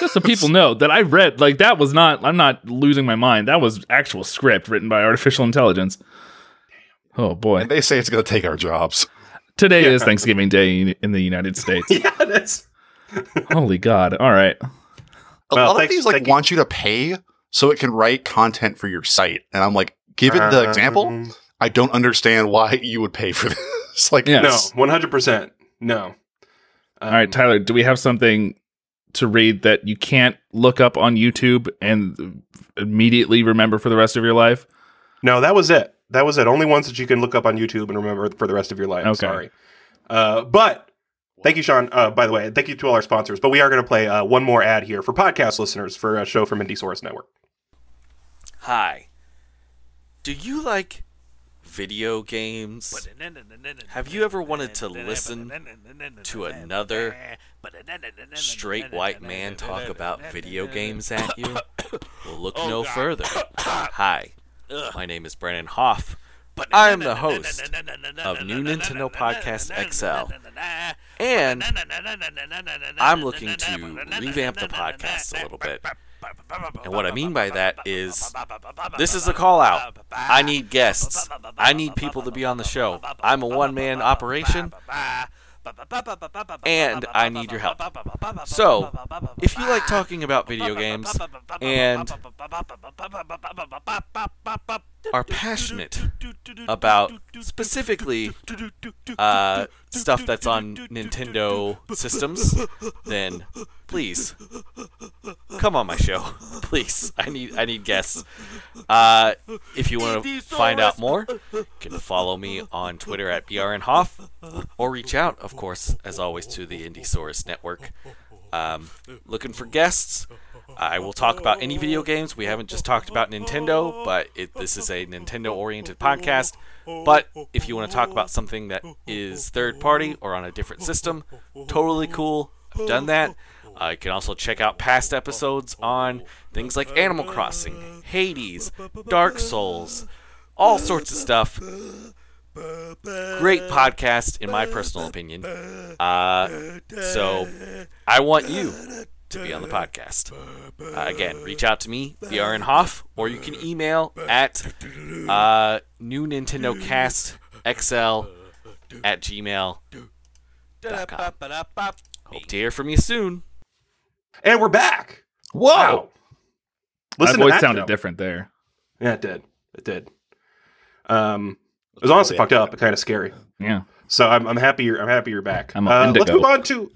Speaker 7: Just so people know that I read, like, that was not, I'm not losing my mind. That was actual script written by artificial intelligence. Oh, boy.
Speaker 5: And they say it's going to take our jobs.
Speaker 7: Today is Thanksgiving Day in the United States.
Speaker 6: Yeah, that's
Speaker 7: Holy God. All right.
Speaker 5: a
Speaker 6: Well,
Speaker 5: lot
Speaker 6: thanks-
Speaker 5: of these like
Speaker 6: thank you.
Speaker 5: want you to pay so it can write content for your site, and I'm like, given the example,
Speaker 6: Um,
Speaker 5: I don't understand why you would pay for this. like,
Speaker 7: Yeah.
Speaker 6: no, one hundred percent. No.
Speaker 7: All right,
Speaker 6: Um,
Speaker 7: Tyler, do we have something to read that you can't look up on YouTube and immediately remember for the rest of your life?
Speaker 6: No, that was it. That was it. Only ones that you can look up on YouTube and remember for the rest of your life.
Speaker 7: Okay.
Speaker 6: Sorry. Uh, but thank you, Sean. Uh, by the way, thank you to all our sponsors. But we are going to play uh, one more ad here for podcast listeners for a show from Indiesaurus Network.
Speaker 8: Hi. Do you like video games? Have you ever wanted to listen to another straight white man talk about video games at you? Well, look no further. Hi. My name is Brandon Hoff. But I am the host of New Nintendo Podcast XL. And I'm looking to revamp the podcast a little bit. And what I mean by that is this is a call out. I need guests. I need people to be on the show. I'm a one man operation. And I need your help. So, if you like talking about video games and are passionate about specifically uh, stuff that's on Nintendo systems, then please come on my show. Please, I need I need guests. Uh, if you want to find out more, you can follow me on Twitter at brnhoff, or reach out, of course, as always, to the Indiesaurus Network. Um, looking for guests. I will talk about any video games. We haven't just talked about Nintendo, but it, this is a Nintendo-oriented podcast. But if you want to talk about something that is third party or on a different system, totally cool. I've done that. Uh, you can also check out past episodes on things like Animal Crossing, Hades, Dark Souls, all sorts of stuff. Great podcast, in my personal opinion. Uh, so I want you to be on the podcast. Uh, again, reach out to me, BRN Hoff, or you can email at uh, new Nintendo Cast XL at gmail.com. Hope to hear from you soon.
Speaker 6: And we're back.
Speaker 5: whoa,
Speaker 6: Wow.
Speaker 7: My
Speaker 6: Listen to
Speaker 7: voice
Speaker 6: that
Speaker 7: sounded
Speaker 6: show.
Speaker 7: different there.
Speaker 6: Yeah, it did. It did. Um, it was honestly fucked up and kind of scary.
Speaker 7: Yeah.
Speaker 6: So I'm, I'm happy you're I'm happy you're back.
Speaker 7: I'm
Speaker 6: uh, let's move on to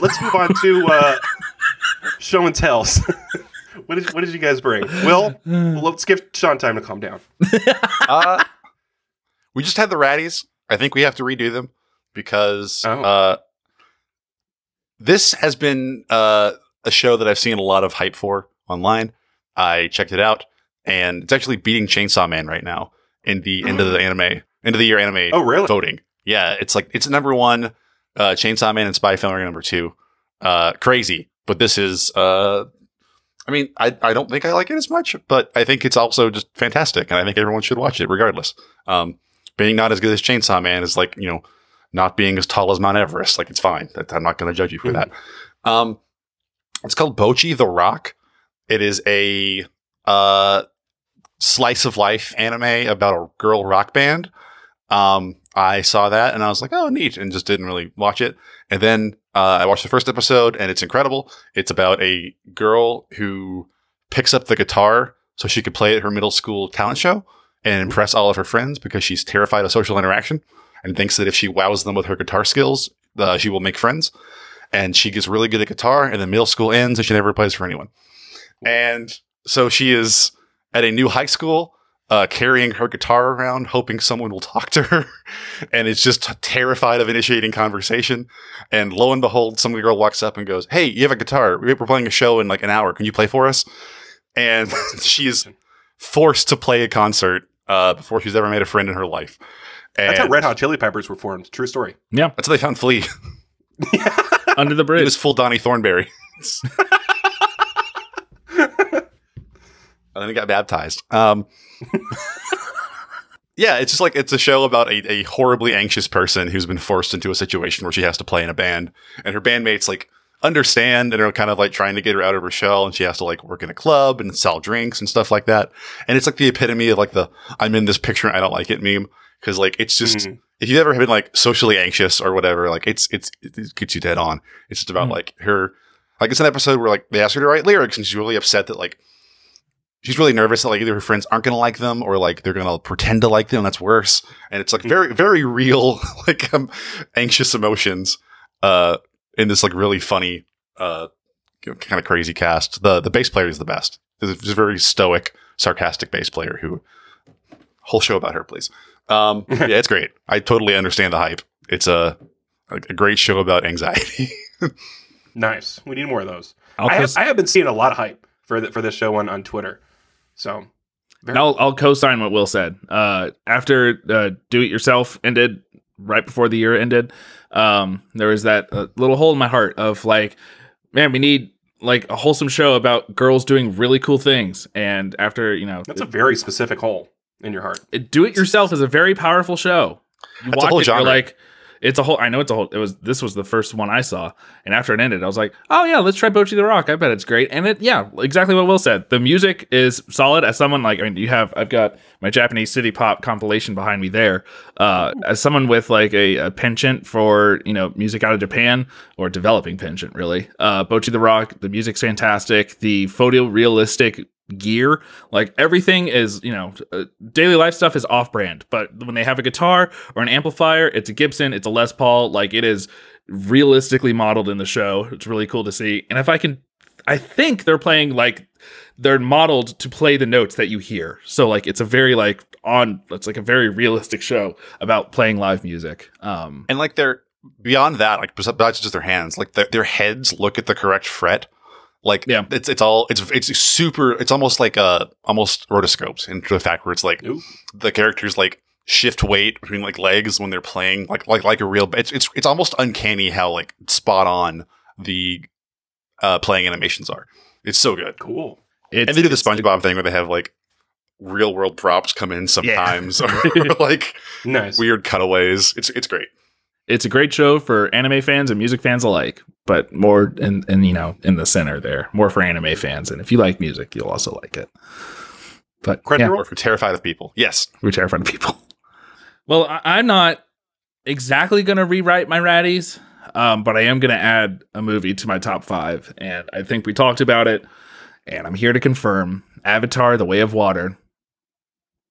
Speaker 6: let's move on to uh, show and tells. what did what did you guys bring? Will, well, let's give Sean time to calm down.
Speaker 5: uh, we just had the Raddies. I think we have to redo them because
Speaker 6: Oh.
Speaker 5: uh, this has been uh, a show that I've seen a lot of hype for online. I checked it out, and it's actually beating Chainsaw Man right now in the end of the anime, end of the year anime
Speaker 6: Oh, really?
Speaker 5: voting. Yeah, it's like it's number one. Uh, Chainsaw Man and Spy Family number two. Uh, crazy, but this is. Uh, I mean, I, I don't think I like it as much, but I think it's also just fantastic, and I think everyone should watch it regardless. Um, being not as good as Chainsaw Man is like you know, not being as tall as Mount Everest. Like it's fine. I'm not going to judge you for that. Um, it's called Bocchi the Rock. It is a uh, slice of life anime about a girl rock band. Um, I saw that and I was like, oh, neat, and just didn't really watch it. And then uh, I watched the first episode and it's incredible. It's about a girl who picks up the guitar so she could play at her middle school talent show and impress all of her friends because she's terrified of social interaction and thinks that if she wows them with her guitar skills, uh, she will make friends. And she gets really good at guitar, and then middle school ends, and she never plays for anyone. And so she is at a new high school, uh, carrying her guitar around, hoping someone will talk to her, and is just terrified of initiating conversation. And lo and behold, some girl walks up and goes, "Hey, you have a guitar? We're playing a show in like an hour. Can you play for us?" And she is forced to play a concert uh, before she's ever made a friend in her life. And
Speaker 6: That's how Red Hot Chili Peppers were formed. True story.
Speaker 5: Yeah, that's how they found Flea.
Speaker 7: Under the bridge.
Speaker 5: It
Speaker 7: bridge.
Speaker 5: was full Donnie Thornberry. And then he got baptized. Um, yeah, it's just like it's a show about a, a horribly anxious person who's been forced into a situation where she has to play in a band, and her bandmates like understand and are kind of like trying to get her out of her shell, and she has to like work in a club and sell drinks and stuff like that. And it's like the epitome of like the "I'm in this picture, and I don't like it" meme because like it's just
Speaker 6: Mhm.
Speaker 5: if you've ever been like socially anxious or whatever, like it's it's it gets you dead on. It's just about
Speaker 7: Mhm.
Speaker 5: like her Like it's an episode where like they ask her to write lyrics, and she's really upset that like she's really nervous that like either her friends aren't gonna like them or like they're gonna pretend to like them. That's worse. And it's like very very real like um, anxious emotions uh in this like really funny uh kind of crazy cast. The the bass player is the best. There's a very stoic, sarcastic bass player who whole show about her, please. Um, yeah, it's great. I totally understand the hype. It's a a great show about anxiety.
Speaker 6: Nice. We need more of those.
Speaker 7: I'll
Speaker 6: have, I have been seeing a lot of hype for the, for this show on, on Twitter. So very-
Speaker 7: I'll, I'll co-sign what Will said. Uh, after uh, Do It Yourself ended, right before the year ended, um, there was that uh, little hole in my heart of like, man, we need like a wholesome show about girls doing really cool things. And after you know,
Speaker 6: that's a very specific hole in your heart.
Speaker 7: Do It Yourself is a very powerful show. You
Speaker 5: That's a whole
Speaker 7: it, you're
Speaker 5: genre.
Speaker 7: like, it's a whole. I know it's a whole. It was. This was the first one I saw, and after it ended, I was like, oh yeah, let's try Bocchi the Rock. I bet it's great. And it, yeah, exactly what Will said. The music is solid. As someone like, I mean, you have. I've got my Japanese city pop compilation behind me there. Uh, as someone with like a, a penchant for you know music out of Japan or developing penchant, really. Uh, Bocchi the Rock. The music's fantastic. The photorealistic gear. Like everything is you know uh, daily life stuff is off brand but when they have a guitar or an amplifier it's a gibson it's a les paul like it is realistically modeled in the show. It's really cool to see. And if i can i think they're playing like they're modeled to play the notes that you hear. So like it's a very like on it's like a very realistic show about playing live music. Um
Speaker 5: and like they're beyond that, like besides just their hands, like their, their heads look at the correct fret. Like
Speaker 7: Yeah.
Speaker 5: it's it's all it's it's super. It's almost like a almost rotoscopes into the fact where it's like
Speaker 6: Ooh.
Speaker 5: the characters like shift weight between like legs when they're playing like like like a real. It's it's it's almost uncanny how like spot on the uh playing animations are. It's so good.
Speaker 6: Cool.
Speaker 7: it's,
Speaker 5: and they do the SpongeBob thing where they have like real world props come in sometimes or like
Speaker 6: Nice.
Speaker 5: weird cutaways. It's it's great.
Speaker 7: it's a great show for anime fans and music fans alike, but more in, in you know in the center there, more for anime fans. And if you like music, you'll also like it. But yeah,
Speaker 6: Crunchyroll?
Speaker 5: Or if you're terrified of people. Yes.
Speaker 7: we're terrified of people. Well, I, I'm not exactly going to rewrite my Raddies, um, but I am going to add a movie to my top five, and I think we talked about it, and I'm here to confirm: Avatar: The Way of Water.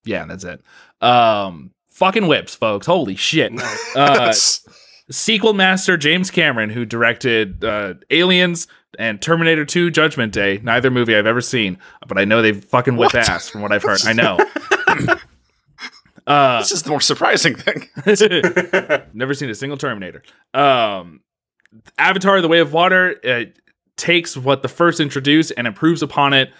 Speaker 7: Yeah, that's it. Um, fucking whips, folks! Holy shit! Uh, sequel master James Cameron, who directed uh, Aliens and Terminator 2 Judgment Day, neither movie I've ever seen, but I know they fucking whip
Speaker 5: What?
Speaker 7: ass from what I've heard. I know. uh,
Speaker 5: this is the more surprising thing.
Speaker 7: never seen a single Terminator. Um, Avatar: The Way of Water uh, takes what the first introduced and improves upon it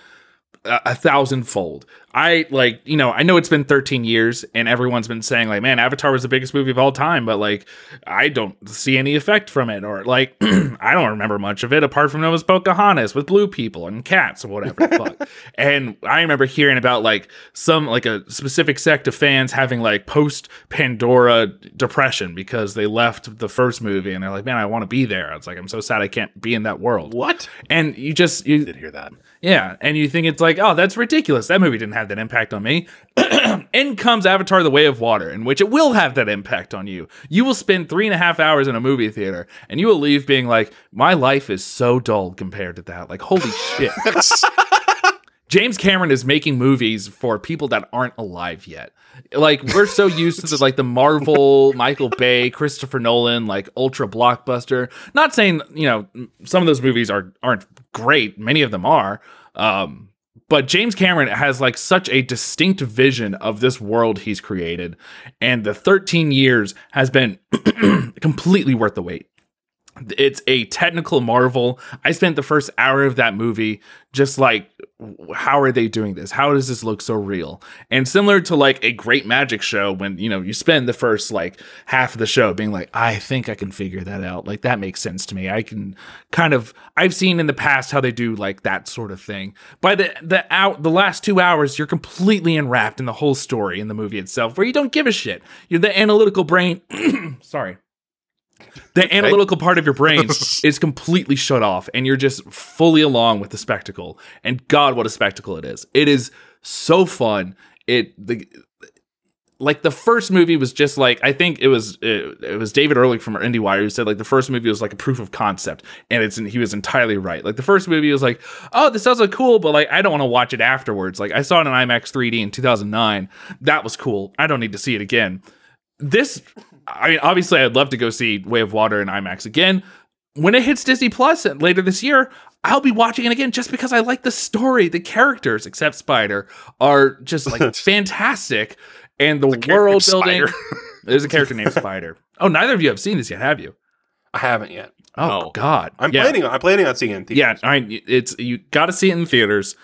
Speaker 7: a, a thousandfold. I like, you know, I know it's been 13 years and everyone's been saying like, man, Avatar was the biggest movie of all time, but like, I don't see any effect from it, or like, I don't remember much of it apart from Noah's Pocahontas with blue people and cats or whatever. the fuck. And I remember hearing about like some like a specific sect of fans having like post Pandora depression because they left the first movie and they're like, man, I want to be there. It's like I'm so sad I can't be in that world.
Speaker 6: what?
Speaker 7: And you just you
Speaker 5: did hear that.
Speaker 7: Yeah, and you think it's like, oh, that's ridiculous. That movie didn't have that impact on me. in comes Avatar: The Way of Water, in which it will have that impact on you. You will spend three and a half hours in a movie theater, and you will leave being like, my life is so dull compared to that. Like, holy shit. James Cameron is making movies for people that aren't alive yet. Like we're so used to the, like the Marvel, Michael Bay, Christopher Nolan, like ultra blockbuster. Not saying you know some of those movies are aren't great. Many of them are. Um, but James Cameron has like such a distinct vision of this world he's created, and the 13 years has been completely worth the wait. It's a technical marvel. I spent the first hour of that movie just like, how are they doing this? How does this look so real? And similar to like a great magic show, when you know you spend the first like half of the show being like, I think I can figure that out. Like that makes sense to me. I can kind of I've seen in the past how they do like that sort of thing. By the the out the last two hours, you're completely enwrapped in the whole story in the movie itself, where you don't give a shit. You're the analytical brain. sorry the analytical part of your brain is completely shut off and you're just fully along with the spectacle and god what a spectacle it is it is so fun it the like the first movie was just like I think it was it, it was David Ehrlich from IndieWire who said like the first movie was like a proof of concept, and it's he was entirely right. Like the first movie was like, oh, this sounds look cool, but like I don't want to watch it afterwards. Like I saw it in IMAX 3D in 2009, that was cool. I don't need to see it again. This, I mean, obviously, I'd love to go see Way of Water in IMAX again. When it hits Disney Plus later this year, I'll be watching it again just because I like the story. The characters, except Spider, are just like fantastic, and the world building. There's a character named Spider. Oh, neither of you have seen this yet, have you?
Speaker 6: I haven't yet.
Speaker 7: Oh
Speaker 5: No.
Speaker 7: God,
Speaker 6: I'm
Speaker 7: Yeah.
Speaker 6: planning on I'm planning on seeing it in theaters.
Speaker 7: Yeah, I it's you got to see it in theaters.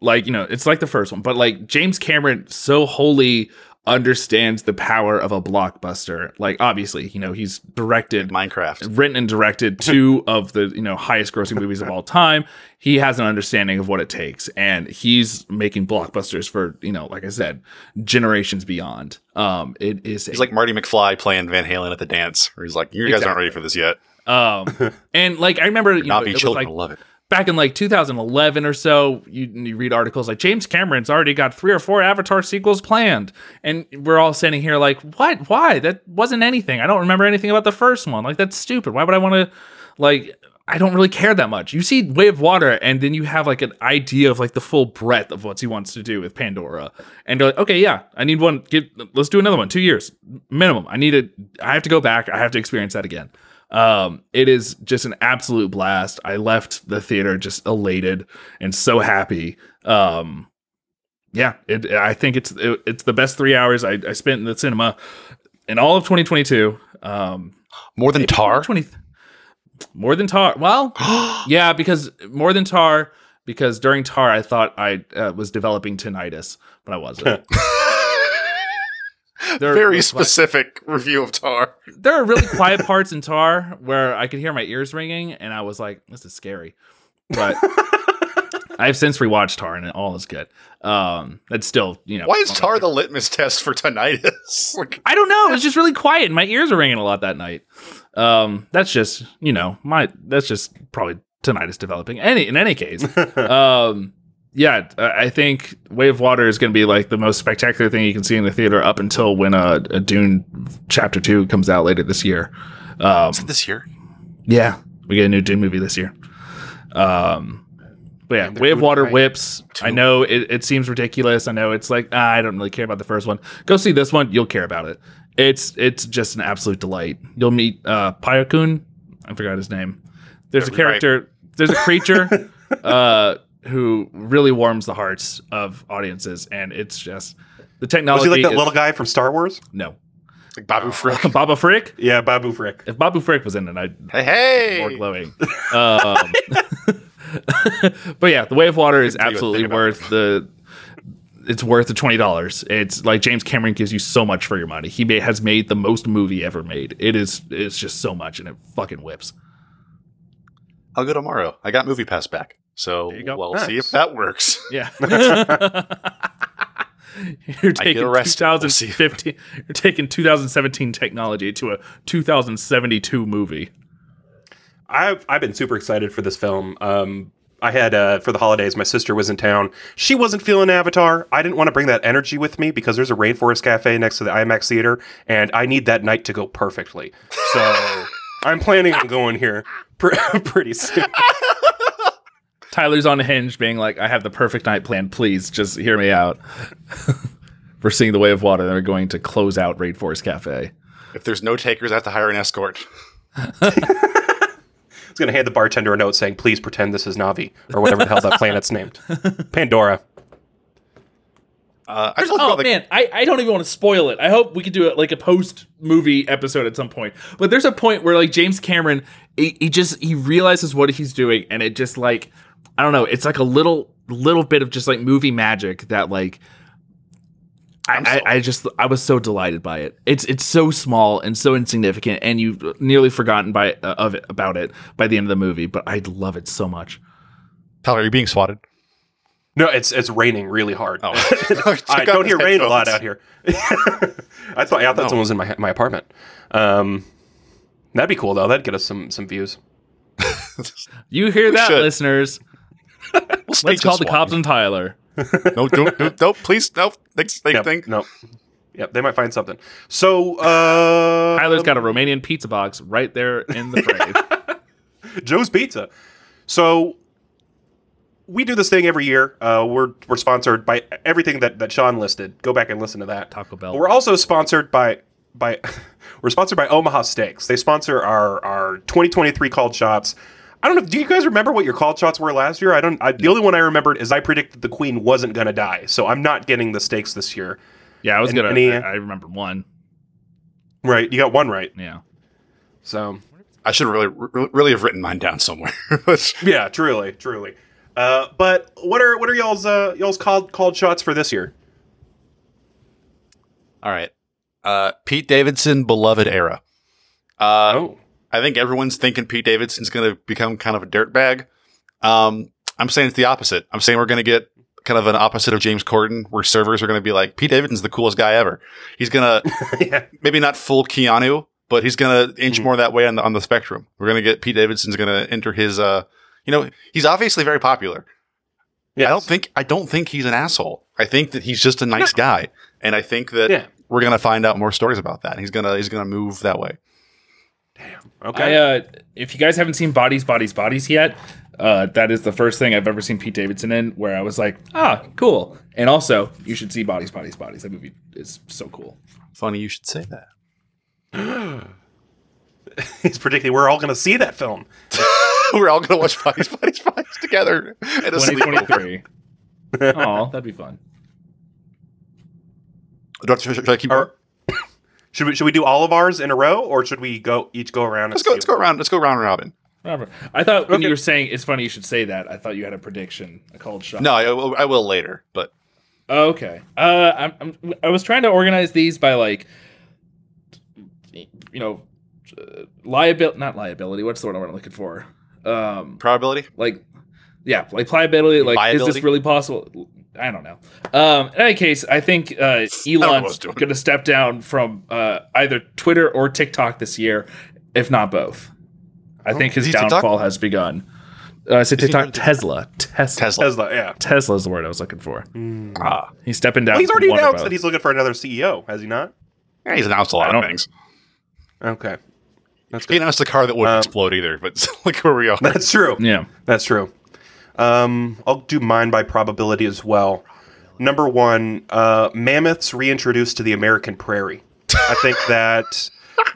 Speaker 7: Like you know, it's like the first one, but like James Cameron so wholly understands the power of a blockbuster. Like obviously, you know, he's directed
Speaker 5: Minecraft.
Speaker 7: written and directed two of the you know highest grossing movies of all time. He has an understanding of what it takes, and he's making blockbusters for you know, like I said, generations beyond. Um, it is
Speaker 5: He's like Marty McFly playing Van Halen at the dance, where he's like, "You guys aren't ready for this yet.
Speaker 7: um, and like I remember, you know,
Speaker 5: Navi
Speaker 7: it
Speaker 5: children
Speaker 7: like
Speaker 5: love it."
Speaker 7: Back in like 2011 or so, you, you read articles like James Cameron's already got three or four Avatar sequels planned, and we're all sitting here like, what? Why? That wasn't anything. I don't remember anything about the first one. Like that's stupid. Why would I want to? Like, I don't really care that much. You see Way of Water, and then you have like an idea of like the full breadth of what he wants to do with Pandora, and you're like, okay, yeah, I need one. Get, let's do another one. Two years minimum. I need to. I have to go back. I have to experience that again. Um, it is just an absolute blast. I left the theater just elated and so happy. Um, yeah, it, I think it's it, it's the best three hours I, I spent in the cinema in all of 2022. Um,
Speaker 5: More than Tar.
Speaker 7: 20, more than Tar. Well, yeah, because more than Tar. Because during Tar, I thought I uh, was developing tinnitus, but I wasn't. There-
Speaker 5: Very
Speaker 7: like,
Speaker 5: specific review of Tar.
Speaker 7: there are really quiet parts in Tar where I could hear my ears ringing, and I was like, "This is scary." But I've since rewatched Tar, and it all is good. Um, that's still, you know,
Speaker 5: Why is Tar the litmus test for tinnitus? Like,
Speaker 7: I don't know. It was just really quiet, and my ears were ringing a lot that night. Um, that's just, you know, my that's just probably tinnitus developing. Any in any case, um, yeah, I think Wave of Water is going to be like the most spectacular thing you can see in the theater up until when uh, a Dune Chapter Two comes out later this year. Um,
Speaker 5: is it this year?
Speaker 7: Yeah, we get a new Dune movie this year. Um, but yeah, of Water
Speaker 6: right.
Speaker 7: whips. I know it, it seems ridiculous. I know it's like ah, I don't really care about the first one. Go see this one. You'll care about it. It's it's just an absolute delight. You'll meet uh, Payakan. I forgot his name. There's a
Speaker 5: Right.
Speaker 7: character. There's a creature uh, who really warms the hearts of audiences, and it's just the technology.
Speaker 6: Was he like that
Speaker 7: is-
Speaker 6: little guy from Star Wars?
Speaker 7: No,
Speaker 5: Like Babu Frick.
Speaker 7: Baba Frick.
Speaker 6: Yeah, Babu Frick.
Speaker 7: If Babu Frick was in it, I'd
Speaker 5: Hey,
Speaker 7: more glowing. Um, but yeah, the Way of Water is
Speaker 5: Couldn't tell you a
Speaker 7: absolutely worth the. It's worth the twenty dollars. It's like James Cameron gives you so much for your money. He may, has made the most movie ever made. It is. It's just so much, and it fucking whips.
Speaker 5: I'll go tomorrow. I got Movie Pass back, so
Speaker 7: There
Speaker 5: we'll
Speaker 6: Nice.
Speaker 5: see if that works.
Speaker 7: Yeah. you're taking
Speaker 5: arrested. We'll
Speaker 7: 2015. You're taking 2017 technology to a 2072 movie.
Speaker 6: I've I've been super excited for this film. Um, I had uh, for the holidays. My sister was in town. She wasn't feeling Avatar. I didn't want to bring that energy with me because there's a rainforest cafe next to the IMAX theater, and I need that night to go perfectly. So I'm planning on going here pr- pretty soon.
Speaker 7: Tyler's on a hinge being like, I have the perfect night plan. Please just hear me out. We're seeing the way of water. They're going to close out Rainforest Cafe.
Speaker 5: If there's no takers, I have to hire an escort.
Speaker 6: I was going to hand the bartender a note saying, "Please pretend this is Navi or whatever the hell that planet's named, Pandora."
Speaker 5: Uh, I just looked
Speaker 7: Oh
Speaker 5: about, like,
Speaker 7: man, I, I don't even want to spoil it. I hope we could do it like a post movie episode at some point. But there's a point where like James Cameron, he, he just he realizes what he's doing, and it just like I don't know. It's like a little little bit of just like movie magic that like
Speaker 5: I'm
Speaker 7: I. I, I just I was so delighted by it. It's it's so small and so insignificant, and you've nearly forgotten by uh, of it about it by the end of the movie. But I love it so much.
Speaker 5: Tyler, are you being swatted?
Speaker 6: No, it's it's raining really hard.
Speaker 5: Oh.
Speaker 6: I don't hear
Speaker 5: his
Speaker 6: rain a lot out here. I thought yeah, I thought
Speaker 5: No.
Speaker 6: someone was in my my apartment. Um, that'd be cool though. That'd get us some some views.
Speaker 7: You hear that,
Speaker 5: should.
Speaker 7: listeners?
Speaker 5: We'll
Speaker 7: Let's
Speaker 5: stage
Speaker 7: call the
Speaker 5: swat.
Speaker 7: cops on Tyler.
Speaker 5: No, don't, no, no, please, no. Thanks, thank,
Speaker 6: Yep,
Speaker 5: thank.
Speaker 6: no. Yep, they might find something. So, uh,
Speaker 7: Tyler's got a Romanian pizza box right there in the frame.
Speaker 6: Joe's Pizza. So we do this thing every year. Uh, we're we're sponsored by everything that, that Sean listed. Go back and listen to that.
Speaker 7: Taco Bell.
Speaker 6: But we're also sponsored by by we're sponsored by Omaha Steaks. They sponsor our our 2023 called shots. I don't know. Do you guys remember what your call shots were last year? I don't. I, the only one I remembered is I predicted the Queen wasn't going to die, so I'm not getting the stakes this year.
Speaker 7: Yeah, I was
Speaker 6: And-
Speaker 7: gonna.
Speaker 6: and
Speaker 7: I, I remember one.
Speaker 6: Right? You got one right.
Speaker 7: Yeah.
Speaker 6: So
Speaker 5: I should really, really have written mine down somewhere.
Speaker 6: Yeah, truly, truly. Uh, but what are what are y'all's uh, y'all's called called shots for this year?
Speaker 5: All right. Uh, Pete Davidson, beloved era. Uh,
Speaker 6: oh,
Speaker 5: I think everyone's thinking Pete Davidson's going to become kind of a dirtbag. Um, I'm saying it's the opposite. I'm saying we're going to get kind of an opposite of James Corden, where servers are going to be like, Pete Davidson's the coolest guy ever. He's going to
Speaker 6: yeah.
Speaker 5: maybe not full Keanu, but he's going to inch more that way on the on the spectrum. We're going to get Pete Davidson's going to enter his. Uh, you know, he's obviously very popular.
Speaker 6: Yes.
Speaker 5: I don't think I don't think he's an asshole. I think that he's just a nice guy, and I think that
Speaker 6: Yeah.
Speaker 5: we're gonna find out more stories about that. He's gonna he's gonna move that way.
Speaker 6: Okay.
Speaker 7: I, uh, if you guys haven't seen Bodies, Bodies, Bodies yet, uh, that is the first thing I've ever seen Pete Davidson in where I was like, ah, cool. And also, you should see Bodies, Bodies, Bodies. That movie is so cool.
Speaker 5: Funny you should say that.
Speaker 6: He's predicting we're all going to see that film.
Speaker 5: we're all gonna watch Bodies, Bodies, Bodies together at a
Speaker 7: 2023. Oh, that'd be fun.
Speaker 5: Do I- Should, should I keep?
Speaker 6: Or should we should we do all of ours in a row, or should we go each go around?
Speaker 5: let's go. Let's go around. Let's go round robin.
Speaker 7: Whatever. I thought when
Speaker 6: Okay.
Speaker 7: you were saying it's funny you should say that, I thought you had a prediction, a cold shot.
Speaker 5: No, I, will- I will later. But
Speaker 7: okay. Uh, I'm, I'm, I was trying to organize these by like, you know, uh, liability, not liability. What's the word I'm looking for? Um,
Speaker 5: probability.
Speaker 7: like, yeah, like pliability. Like, is this really possible? I don't know. Um, in any case, I think uh,
Speaker 5: know what I was
Speaker 7: Elon's going to step down from uh, either Twitter or TikTok this year, if not both. I think his
Speaker 5: is TikTok?
Speaker 7: downfall has begun. Uh, I said TikTok, Tesla, Tesla,
Speaker 5: Tesla.
Speaker 6: Tesla. Yeah.
Speaker 7: Tesla is the word I was looking for.
Speaker 5: Ah,
Speaker 7: He's stepping down.
Speaker 6: Well, he's already
Speaker 7: one
Speaker 6: announced that he's looking for another CEO, has he not?
Speaker 5: yeah, he's announced a lot of things.
Speaker 6: Okay, that's
Speaker 5: He announced a car that wouldn't
Speaker 6: Um,
Speaker 5: explode either. But look where we are.
Speaker 6: That's true.
Speaker 7: Yeah.
Speaker 6: That's true. Um, I'll do mine by probability as well. Number one, uh, mammoths reintroduced to the American prairie. I think that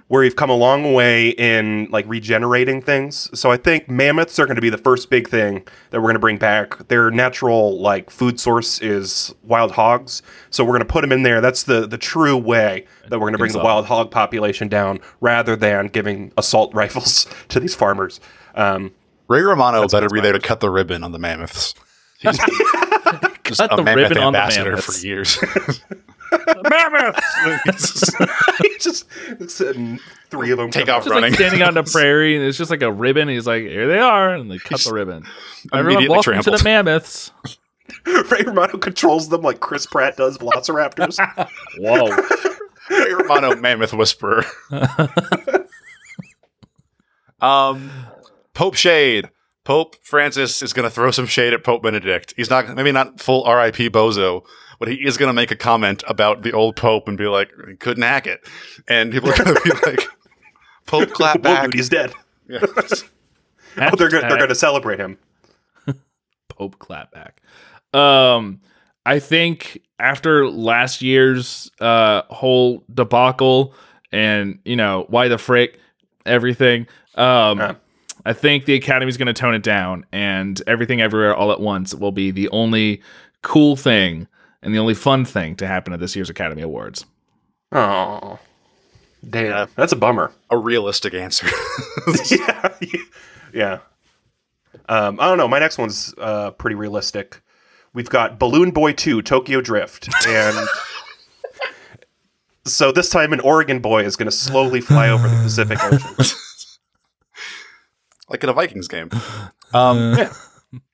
Speaker 6: where we've come a long way in like regenerating things. So I think mammoths are going to be the first big thing that we're going to bring back. Their natural like food source is wild hogs, so we're going to put them in there. That's the the true way that we're going to bring the wild hog population down, rather than giving assault rifles to these farmers. Um,
Speaker 5: Ray Romano better be there to cut the ribbon on the mammoths. He's just
Speaker 7: Cut
Speaker 5: a
Speaker 7: the
Speaker 5: mammoth
Speaker 7: ribbon on the
Speaker 5: ambassador
Speaker 7: mammoths.
Speaker 5: for years. Mammoths!
Speaker 6: He's just sitting three of them
Speaker 5: Take off
Speaker 6: out.
Speaker 7: Just
Speaker 5: running.
Speaker 7: like standing on the prairie, and it's just like a ribbon. He's like, "Here they are," and they cut the ribbon. Everyone,
Speaker 5: Immediately
Speaker 7: welcome to
Speaker 5: trampled.
Speaker 7: the mammoths.
Speaker 6: Ray Romano controls them like Chris Pratt does Velociraptors.
Speaker 7: Whoa!
Speaker 5: Ray Romano, mammoth whisperer. um, Pope shade. Pope Francis is going to throw some shade at Pope Benedict. He's not maybe not full R.I.P. Bozo, but he is going to make a comment about the old Pope and be like, "He couldn't hack it," and people are going to be like, "Pope clap
Speaker 6: Well,
Speaker 5: back."
Speaker 6: dude, he's dead.
Speaker 5: Yeah.
Speaker 6: Oh, they're gonna, they're going to celebrate him.
Speaker 7: Pope clapback. Um, I think after last year's uh whole debacle and you know why the frick everything, um,
Speaker 6: Yeah.
Speaker 7: I think the Academy's going to tone it down, and everything everywhere all at once will be the only cool thing and the only fun thing to happen at this year's Academy Awards.
Speaker 6: Oh, damn,
Speaker 5: Yeah.
Speaker 6: that's a bummer.
Speaker 5: a realistic answer.
Speaker 6: yeah, yeah. Um, I don't know. My next one's uh, pretty realistic. We've got Balloon Boy Two: Tokyo Drift, and so this time an Oregon boy is going to slowly fly over the Pacific Ocean.
Speaker 5: like in a Vikings game. Um,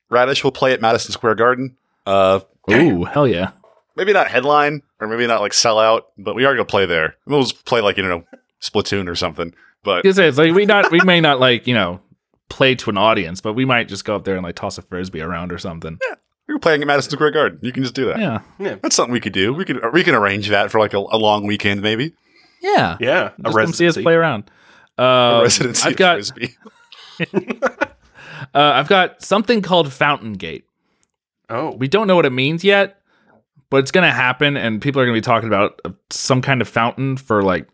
Speaker 5: Radish will play at Madison Square Garden. Uh,
Speaker 7: Ooh, hell yeah!
Speaker 5: maybe not headline or maybe not like sell out, but we are gonna play there. We'll just play like you know Splatoon or something. But
Speaker 7: Because it's like we not we may not like you know play to an audience, but we might just go up there and like toss a frisbee around or something.
Speaker 5: Yeah. we're playing at Madison Square Garden. You can just do that.
Speaker 7: Yeah. yeah.
Speaker 5: That's something we could do. We could we can arrange that for like a, a long weekend, maybe.
Speaker 7: Yeah.
Speaker 6: Yeah, a
Speaker 7: Just come see us
Speaker 6: residency.
Speaker 7: play around.
Speaker 5: A
Speaker 7: Uh,
Speaker 5: residency
Speaker 7: I've
Speaker 5: of
Speaker 7: got
Speaker 5: Frisbee.
Speaker 7: uh, I've got something called Fountain Gate.
Speaker 6: Oh,
Speaker 7: We don't know what it means yet, but it's going to happen, and people are going to be talking about uh, some kind of fountain for like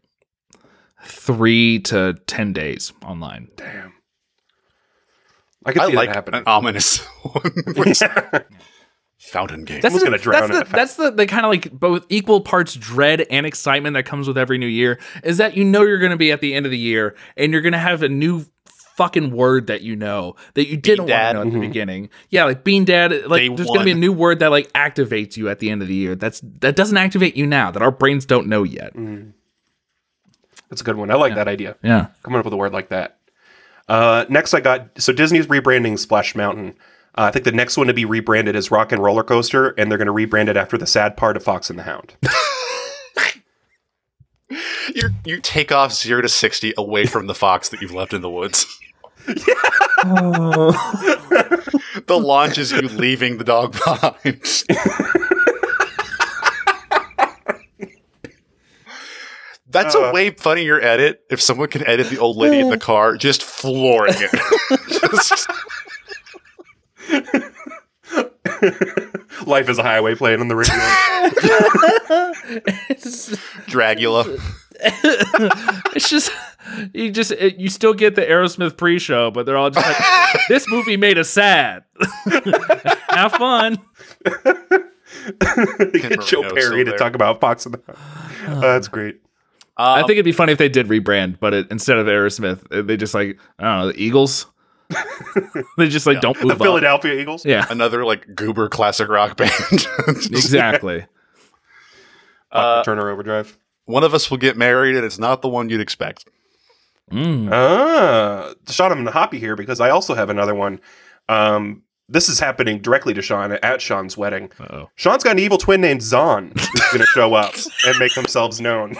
Speaker 7: three to ten days online.
Speaker 6: damn. I could
Speaker 5: I
Speaker 6: see
Speaker 5: like
Speaker 6: that happening.
Speaker 5: an ominous one.
Speaker 6: Yeah.
Speaker 5: Fountain Gate.
Speaker 7: That's
Speaker 6: gonna drown
Speaker 7: that's
Speaker 6: in
Speaker 7: the,
Speaker 6: it
Speaker 7: that's the, the kind of like both equal parts dread and excitement that comes with every new year is that you know you're going to be at the end of the year and you're going to have a new fucking word that you know that you didn't want to know at the beginning. Yeah, like Bean Dad. Like
Speaker 5: Day
Speaker 7: there's going to be a new word that like activates you at the end of the year. That's that doesn't activate you now. That our brains don't know yet.
Speaker 6: That's a good one. I like that idea.
Speaker 7: Yeah.
Speaker 6: Coming up with a word like that. Uh, next, I got so Disney's rebranding Splash Mountain. Uh, I think the next one to be rebranded is Rock and Roller Coaster, and they're going to rebrand it after the sad part of Fox and the Hound.
Speaker 5: you you take off zero to sixty away from the fox that you've left in the woods. the launch is you leaving the dog behind. That's a uh. way funnier edit if someone can edit the old lady in the uh. car just flooring it. just
Speaker 6: Life is a highway playing on the radio.
Speaker 5: Dragula.
Speaker 7: It's just you just it, you still get the Aerosmith pre-show, but they're all just like, "This movie made us sad. Have fun."
Speaker 6: get Joe Perry to
Speaker 5: there.
Speaker 6: talk about Fox and the Hound. Uh, that's great.
Speaker 7: I
Speaker 5: Um,
Speaker 7: think it'd be funny if they did rebrand, but it, instead of Aerosmith, they just like I don't know the Eagles. they just like don't
Speaker 6: The
Speaker 7: move up.
Speaker 6: Philadelphia Eagles.
Speaker 7: Yeah,
Speaker 5: another like goober classic rock band.
Speaker 7: exactly.
Speaker 5: Uh,
Speaker 6: Turner Overdrive.
Speaker 5: One of us will get married, and it's not the one you'd expect.
Speaker 7: Mm.
Speaker 6: Ah, Sean, I'm happy here because I also have another one. Um, this is happening directly to Sean at Sean's wedding.
Speaker 7: Uh-oh.
Speaker 6: Sean's got an evil twin named Zon who's going to show up and make themselves known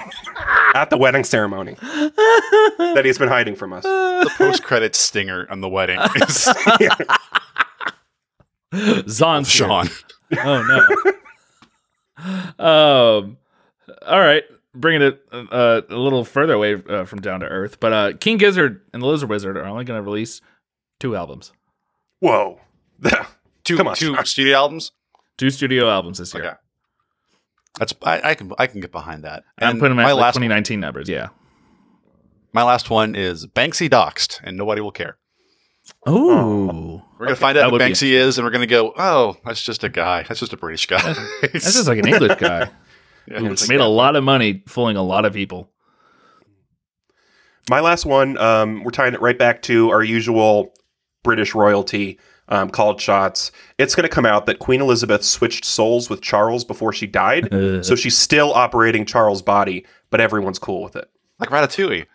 Speaker 6: at the wedding ceremony that he's been hiding from us.
Speaker 5: The post credit stinger on the wedding is
Speaker 7: Zon's here.
Speaker 5: Sean.
Speaker 7: Oh no. um. All right, bringing it uh, a little further away uh, from down to earth, but uh, King Gizzard and the Lizard Wizard are only going to release two albums,
Speaker 6: Whoa.
Speaker 5: Two,
Speaker 6: Come on,
Speaker 5: two studio albums.
Speaker 7: two studio albums this year.
Speaker 5: Okay. That's I, I can I can get behind that.
Speaker 7: I'm putting them
Speaker 5: my
Speaker 7: like
Speaker 5: last
Speaker 7: 2019 numbers. Yeah.
Speaker 5: my last one is Banksy doxed, and nobody will care.
Speaker 7: Oh,
Speaker 5: We're gonna find out who Banksy is, and we're gonna go, oh, that's just a guy. That's just a British guy.
Speaker 7: that's just like an English guy
Speaker 5: Yeah,
Speaker 7: who
Speaker 5: it's
Speaker 7: made
Speaker 5: like-
Speaker 7: a lot of money fooling a lot of people.
Speaker 6: My last one, um, we're tying it right back to our usual British royalty um, called shots. It's going to come out that Queen Elizabeth switched souls with Charles before she died.
Speaker 7: Uh.
Speaker 6: so she's still operating Charles' body, but everyone's cool with it.
Speaker 5: like Ratatouille.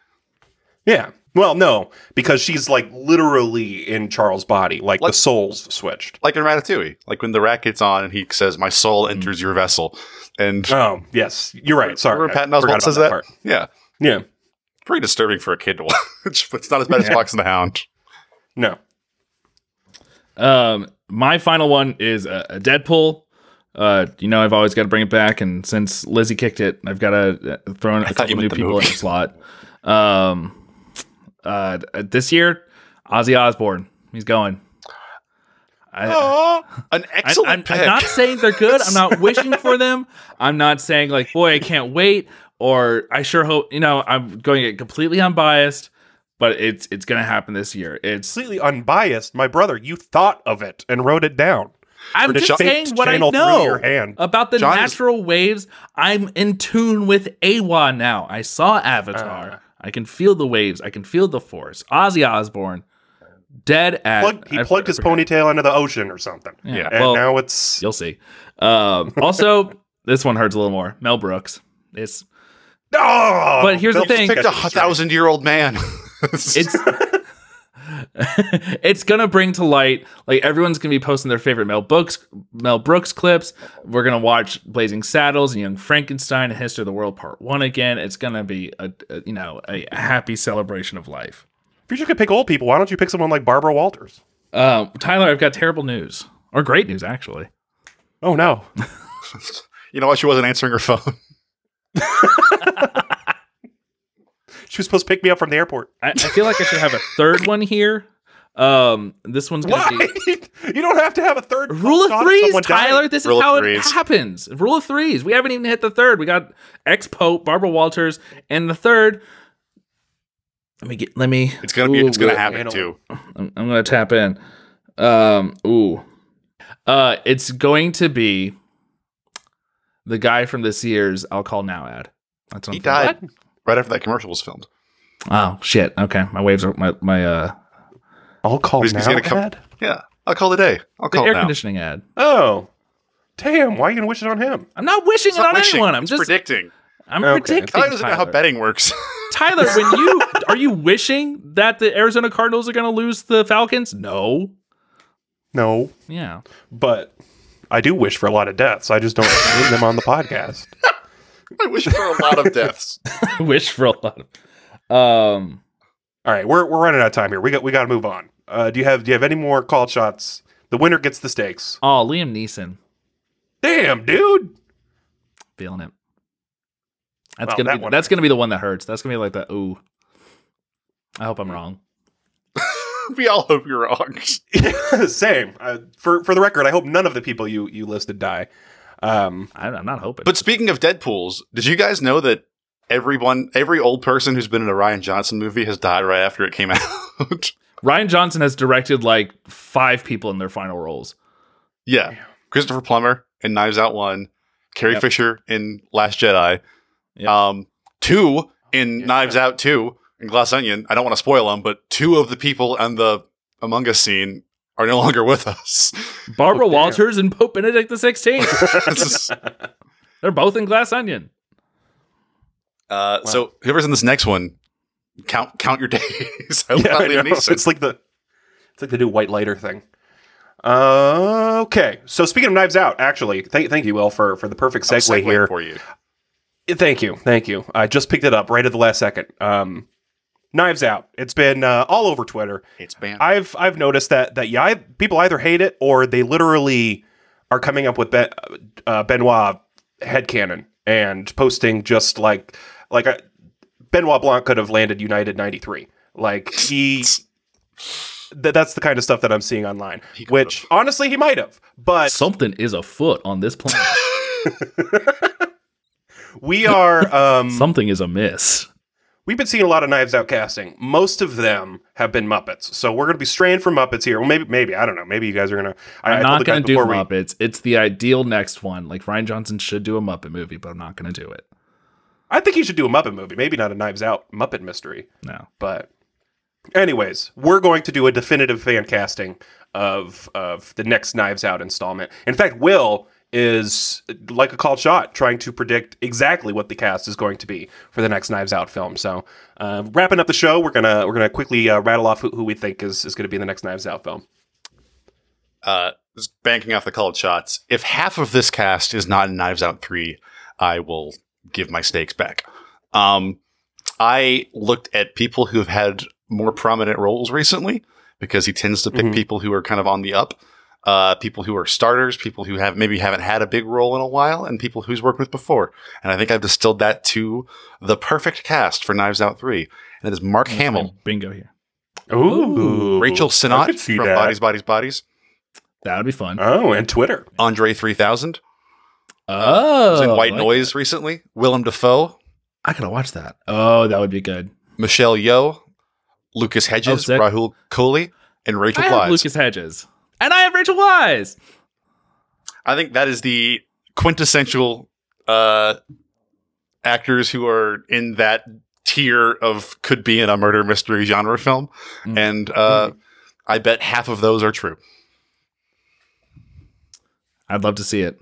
Speaker 6: Yeah. Well, no, because she's like literally in Charles' body, like the souls switched.
Speaker 5: Like in Ratatouille. Like when the rat gets on and he says, My soul
Speaker 7: Mm.
Speaker 5: enters your vessel. And
Speaker 6: Oh, yes, you're right. Sorry,
Speaker 5: remember
Speaker 6: I
Speaker 5: Patton Oswalt says
Speaker 6: about
Speaker 5: that?
Speaker 6: part.
Speaker 5: Yeah.
Speaker 6: Yeah,
Speaker 5: Pretty disturbing for a kid to watch, but it's not as bad as
Speaker 6: Yeah.
Speaker 5: Fox and the Hound.
Speaker 6: no.
Speaker 7: Um, my final one is a, a Deadpool. Uh, you know, I've always got to bring it back, and since Lizzie kicked it, I've got to uh, throw in a couple new
Speaker 5: meant the
Speaker 7: people in
Speaker 5: movie.
Speaker 7: the slot. Um, uh, this year, Ozzy Osbourne, he's going. I,
Speaker 5: An excellent
Speaker 7: I'm,
Speaker 5: pick.
Speaker 7: I'm not saying they're good. I'm not wishing for them. I'm not saying like, boy, I can't wait, or I sure hope. You know, I'm going to get completely unbiased, but it's it's going to happen this year. It's
Speaker 6: Completely unbiased, my brother. You thought of it and wrote it down.
Speaker 7: I'm just saying what I know
Speaker 6: your hand?
Speaker 7: about the
Speaker 5: John is-
Speaker 7: natural waves. I'm in tune with Eywa now. I saw Avatar.
Speaker 6: Ah.
Speaker 7: I can feel the waves. I can feel the force. Ozzy Osbourne, dead at.
Speaker 6: Plug, he
Speaker 7: I
Speaker 6: plugged his
Speaker 7: forgot.
Speaker 6: ponytail into the ocean or something.
Speaker 7: Yeah,
Speaker 6: And
Speaker 7: well,
Speaker 6: now it's
Speaker 7: you'll see. Um, also, this one hurts a little more. Mel Brooks. It's
Speaker 6: oh,
Speaker 7: But here's the
Speaker 6: Bill
Speaker 7: thing.
Speaker 5: picked a thousand year old man.
Speaker 7: it's it's gonna bring to light like everyone's gonna be posting their favorite Mel Brooks Mel Brooks clips. We're gonna watch Blazing Saddles and Young Frankenstein and History of the World Part One again. It's gonna be a, a you know a happy celebration of life.
Speaker 6: If you just could pick old people, why don't you pick someone like Barbara Walters?
Speaker 7: Um, Tyler, I've got terrible news. or great news actually.
Speaker 6: Oh no.
Speaker 5: You know what? She wasn't answering her phone.
Speaker 6: She was supposed to pick me up from the airport.
Speaker 7: I, I feel like I should have a third one here. Um, this one's gonna
Speaker 6: Why?
Speaker 7: be
Speaker 6: you don't have to have a third
Speaker 7: rule of threes,
Speaker 6: someone dying.
Speaker 7: Tyler. This
Speaker 5: Rule
Speaker 7: is
Speaker 5: of
Speaker 7: how it happens. Rule of threes. We haven't even hit the third. We got ex Pope, Barbara Walters, and the third. Let me get. Let me.
Speaker 5: It's gonna be.
Speaker 7: Ooh,
Speaker 5: it's gonna happen
Speaker 6: Handle
Speaker 5: too.
Speaker 7: I'm, I'm gonna tap in. Um. Ooh. Uh. It's going to be the guy from this year's "I'll Call Now" ad. That's what
Speaker 5: He
Speaker 7: I'm
Speaker 5: died
Speaker 7: thinking.
Speaker 5: Right after that commercial was filmed.
Speaker 7: Oh shit. Okay. My waves are my my uh
Speaker 6: I'll call
Speaker 5: He's-
Speaker 6: now.
Speaker 5: he's gonna come-
Speaker 6: ad?
Speaker 5: Yeah, I'll call it a day. I'll
Speaker 7: the
Speaker 5: call
Speaker 7: the
Speaker 5: air now.
Speaker 7: conditioning ad.
Speaker 6: Oh, damn! Why are you gonna wish it on him?
Speaker 7: I'm not wishing
Speaker 5: It's
Speaker 7: it
Speaker 5: not
Speaker 7: on
Speaker 5: wishing,
Speaker 7: anyone. I'm
Speaker 5: it's
Speaker 7: just
Speaker 5: predicting.
Speaker 7: I'm
Speaker 6: Okay.
Speaker 7: predicting.
Speaker 5: Tyler doesn't know how betting works.
Speaker 7: Tyler, when you are you wishing that the Arizona Cardinals are going to lose the Falcons? No.
Speaker 6: No,
Speaker 7: Yeah.
Speaker 6: but I do wish for a lot of deaths. I just don't name them on the podcast.
Speaker 5: I wish for a lot of deaths.
Speaker 7: I wish for a lot of. Um.
Speaker 6: All right, we're we're running out of time here. We got we got to move on. Uh, do you have do you have any more call shots? The winner gets the stakes.
Speaker 7: Oh, Liam Neeson,
Speaker 6: Damn, dude.
Speaker 7: feeling it. That's gonna
Speaker 6: that
Speaker 7: be
Speaker 6: one-
Speaker 7: that's gonna be the one that hurts. That's gonna be like that. Ooh. I hope I'm wrong.
Speaker 5: we all hope you're wrong.
Speaker 6: Same. Uh, for for the record, I hope none of the people you you listed die. Um,
Speaker 7: I, I'm not hoping.
Speaker 5: But speaking of Deadpool's, did you guys know that everyone, every old person who's been in a Rian Johnson movie has died right after it came out?
Speaker 7: Rian Johnson has directed like five people in their final roles.
Speaker 5: yeah, Christopher Plummer in Knives Out one, Carrie
Speaker 7: Yep.
Speaker 5: Fisher in Last Jedi,
Speaker 7: Yep.
Speaker 5: um, two in
Speaker 6: Yeah.
Speaker 5: Knives Out two in Glass Onion. I don't want to spoil them, but two of the people in the Among Us scene are no longer with us.
Speaker 7: Barbara
Speaker 6: Oh.
Speaker 7: Walters and Pope Benedict the Sixteenth. They're both in Glass Onion.
Speaker 5: uh, So whoever's in this next one, count count your days. I
Speaker 6: yeah, I know. It's like the it's like the new white lighter thing. Uh, okay, so speaking of Knives Out, actually, thank thank you, Will, for for the perfect
Speaker 5: I'll
Speaker 6: segue,
Speaker 5: segue
Speaker 6: here.
Speaker 5: for you.
Speaker 6: Thank you, thank you. I just picked it up right at the last second. Um, Knives Out. It's been uh, all over Twitter.
Speaker 5: It's banned.
Speaker 6: I've I've noticed that that yeah, I, people either hate it or they literally are coming up with ben, uh, Benoit headcanon and posting just like like a, Benoit Blanc could have landed United '93. Like he, th- that's the kind of stuff that I'm seeing online.
Speaker 5: He could've.
Speaker 6: Which honestly, he might have, but
Speaker 7: Something is afoot on this planet.
Speaker 6: we are. Um,
Speaker 7: Something is amiss.
Speaker 6: We've been seeing a lot of Knives Out casting. Most of them have been Muppets, so we're going to be straying from Muppets here. Well, maybe, maybe I don't know. Maybe you guys are going to.
Speaker 7: I'm not going to do
Speaker 6: we,
Speaker 7: Muppets. It's the ideal next one. Like Rian Johnson should do a Muppet movie, but I'm not going to do it.
Speaker 6: I think you should do a Muppet movie. Maybe not a Knives Out Muppet mystery,
Speaker 7: No.
Speaker 6: but anyways, we're going to do a definitive fan casting of of the next Knives Out installment. In fact, Will is like a called shot trying to predict exactly what the cast is going to be for the next Knives Out film. So, uh, wrapping up the show, we're gonna we're gonna quickly uh, rattle off who, who we think is is going to be in the next Knives Out film.
Speaker 5: uh, just banking off the called shots. If half of this cast is not in Knives Out three, I will give my stakes back. Um, I looked at people who have had more prominent roles recently because he tends to pick
Speaker 6: Mhm.
Speaker 5: people who are kind of on the up. Uh, people who are starters, people who have maybe haven't had a big role in a while, and people who's worked with before. And I think I've distilled that to the perfect cast for Knives Out three, and it is Mark Hamill,
Speaker 7: Bingo here.
Speaker 6: Ooh,
Speaker 5: Rachel
Speaker 6: I Sennott
Speaker 5: from
Speaker 6: that.
Speaker 5: Bodies, Bodies, Bodies,
Speaker 7: That would be fun.
Speaker 6: Oh, and Twitter.
Speaker 5: Andre three thousand.
Speaker 7: oh,
Speaker 5: was in White
Speaker 7: like
Speaker 5: Noise
Speaker 7: that.
Speaker 5: recently. Willem Dafoe,
Speaker 7: I gotta watch that. Oh, that would be good.
Speaker 5: Michelle Yeoh, Lucas Hedges,
Speaker 7: Oh.
Speaker 5: Rahul Kohli, and Rachel
Speaker 7: I have Lucas Hedges, and I have Rachel Weisz.
Speaker 5: I think that is the quintessential uh, actors who are in that tier of could be in a murder mystery genre film,
Speaker 7: Mm.
Speaker 5: and uh, I bet half of those are true.
Speaker 7: I'd love to see it.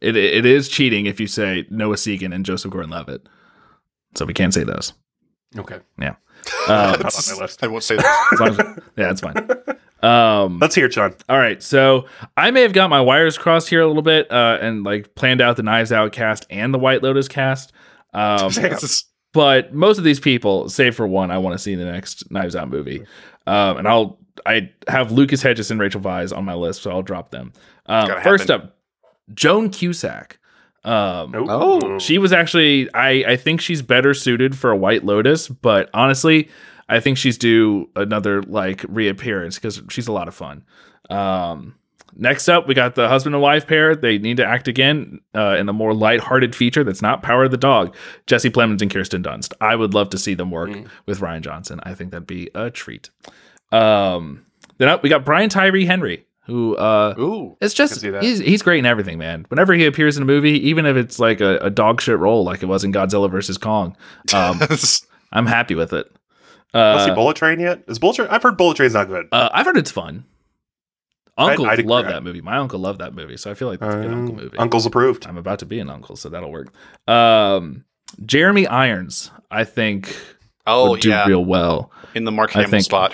Speaker 7: It it is cheating if you say Noah Segan and Joseph Gordon-Levitt, so we can't say those.
Speaker 6: Okay.
Speaker 7: Yeah, uh,
Speaker 6: Not on my list.
Speaker 5: I won't say that.
Speaker 7: as as- yeah, that's fine. Um,
Speaker 6: Let's hear it, Sean.
Speaker 7: All right, so I may have got my wires crossed here a little bit, uh, and like planned out the Knives Out cast and the White Lotus cast. Um,
Speaker 6: Damn.
Speaker 7: But most of these people, save for one, I want to see in the next Knives Out movie. Um, and I'll I have Lucas Hedges and Rachel Weisz on my list, so I'll drop them. Um, first
Speaker 5: happen.
Speaker 7: up, Joan Cusack. Um,
Speaker 6: Oh,
Speaker 7: she was actually I I think she's better suited for a White Lotus, but honestly, I think she's due another like reappearance because she's a lot of fun. Um, next up, we got the husband and wife pair. They need to act again uh, in a more lighthearted feature that's not Power of the Dog. Jesse Plemons and Kirsten Dunst. I would love to see them work with Rian Johnson. I think that'd be a treat. Um, then up, we got Brian Tyree Henry, who uh,
Speaker 5: Ooh.
Speaker 7: it's just he's he's great in everything, man. Whenever he appears in a movie, even if it's like a, a dog shit role, like it was in Godzilla versus Kong, um, I'm happy with it.
Speaker 6: Let's see
Speaker 7: Uh,
Speaker 6: Bullet Train yet? Is Bullet Train? I've heard Bullet Train's not good.
Speaker 7: uh, I've heard it's fun. Uncle
Speaker 6: I'd agree.
Speaker 7: loved that movie. My uncle loved that movie, so I feel like that's a good uncle
Speaker 6: Um,
Speaker 7: movie.
Speaker 6: Uncle's approved.
Speaker 7: I'm about to be an uncle, so that'll work. Um, Jeremy Irons, I think,
Speaker 5: Oh
Speaker 7: would do
Speaker 5: yeah,
Speaker 7: real well.
Speaker 5: in the Mark
Speaker 7: I think-
Speaker 5: spot.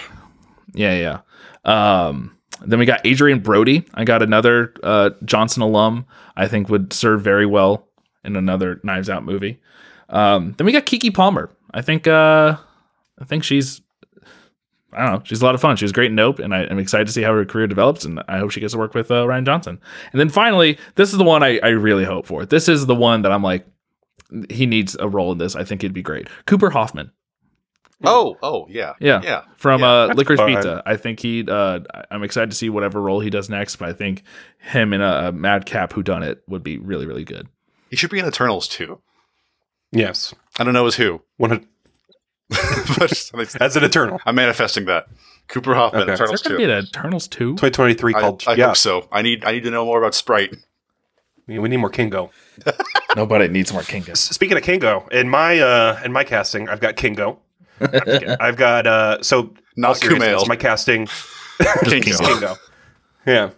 Speaker 7: Yeah, yeah. Um, then we got Adrien Brody. I got another uh, Johnson alum. I think would serve very well in another Knives Out movie. Um, then we got Keke Palmer. I think uh, I think she's I don't know. She's a lot of fun. She was great in Nope, and I, I'm excited to see how her career develops. And I hope she gets to work with uh, Rian Johnson. And then finally, this is the one I, I really hope for. This is the one that I'm like, he needs a role in this. I think he'd be great. Cooper Hoffman.
Speaker 5: Oh, oh yeah,
Speaker 7: Yeah.
Speaker 5: yeah.
Speaker 7: from
Speaker 5: Yeah,
Speaker 7: uh, Licorice
Speaker 6: fun.
Speaker 7: Pizza. I think he. Uh, I'm excited to see whatever role he does next. But I think him in a, a Madcap Who Done It would be really really good.
Speaker 5: He should be in Eternals too.
Speaker 6: Yes.
Speaker 5: I don't know as who,
Speaker 6: One of- as an Eternal.
Speaker 5: I'm manifesting that. Cooper Hoffman,
Speaker 6: Okay.
Speaker 7: Is there
Speaker 5: Eternals
Speaker 7: going to
Speaker 5: too.
Speaker 7: be an Eternals two?
Speaker 6: 2023
Speaker 5: I,
Speaker 6: called.
Speaker 5: I
Speaker 6: yeah.
Speaker 5: hope so. I need I need to know more about Sprite.
Speaker 6: We need more Kingo.
Speaker 7: Nobody needs more Kingus.
Speaker 6: Speaking of Kingo, in my uh in my casting, I've got Kingo. I'm just kidding. I've got uh so
Speaker 5: Not
Speaker 6: all
Speaker 5: Kumail.
Speaker 6: My casting
Speaker 5: Kingo.
Speaker 6: Kingo. Yeah.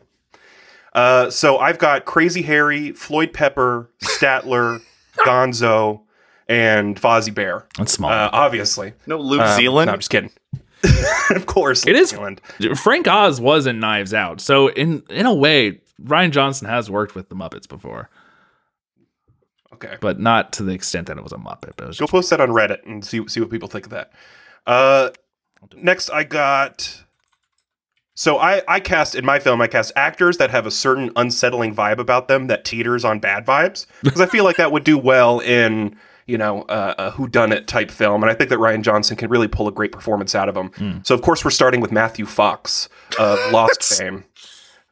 Speaker 6: Uh, so I've got Crazy Harry, Floyd Pepper, Statler, Gonzo, and Fozzie Bear.
Speaker 7: That's small.
Speaker 6: Uh, obviously.
Speaker 5: No, Luke
Speaker 6: Um,
Speaker 5: Zealand.
Speaker 6: No, I'm just kidding. of course,
Speaker 7: It
Speaker 6: Luke
Speaker 7: is-
Speaker 6: Zealand.
Speaker 7: Frank Oz was in Knives Out, so in in a way, Rian Johnson has worked with the Muppets before,
Speaker 6: Okay.
Speaker 7: but not to the extent that it was a Muppet. But it was
Speaker 6: Go
Speaker 7: just,
Speaker 6: post that on Reddit and see see what people think of that. Uh, next, I got. So I I cast in my film I cast actors that have a certain unsettling vibe about them that teeters on bad vibes because I feel like that would do well in you know uh, a who done it type film and I think that Rian Johnson can really pull a great performance out of him. So of course we're starting with Matthew Fox of Lost fame.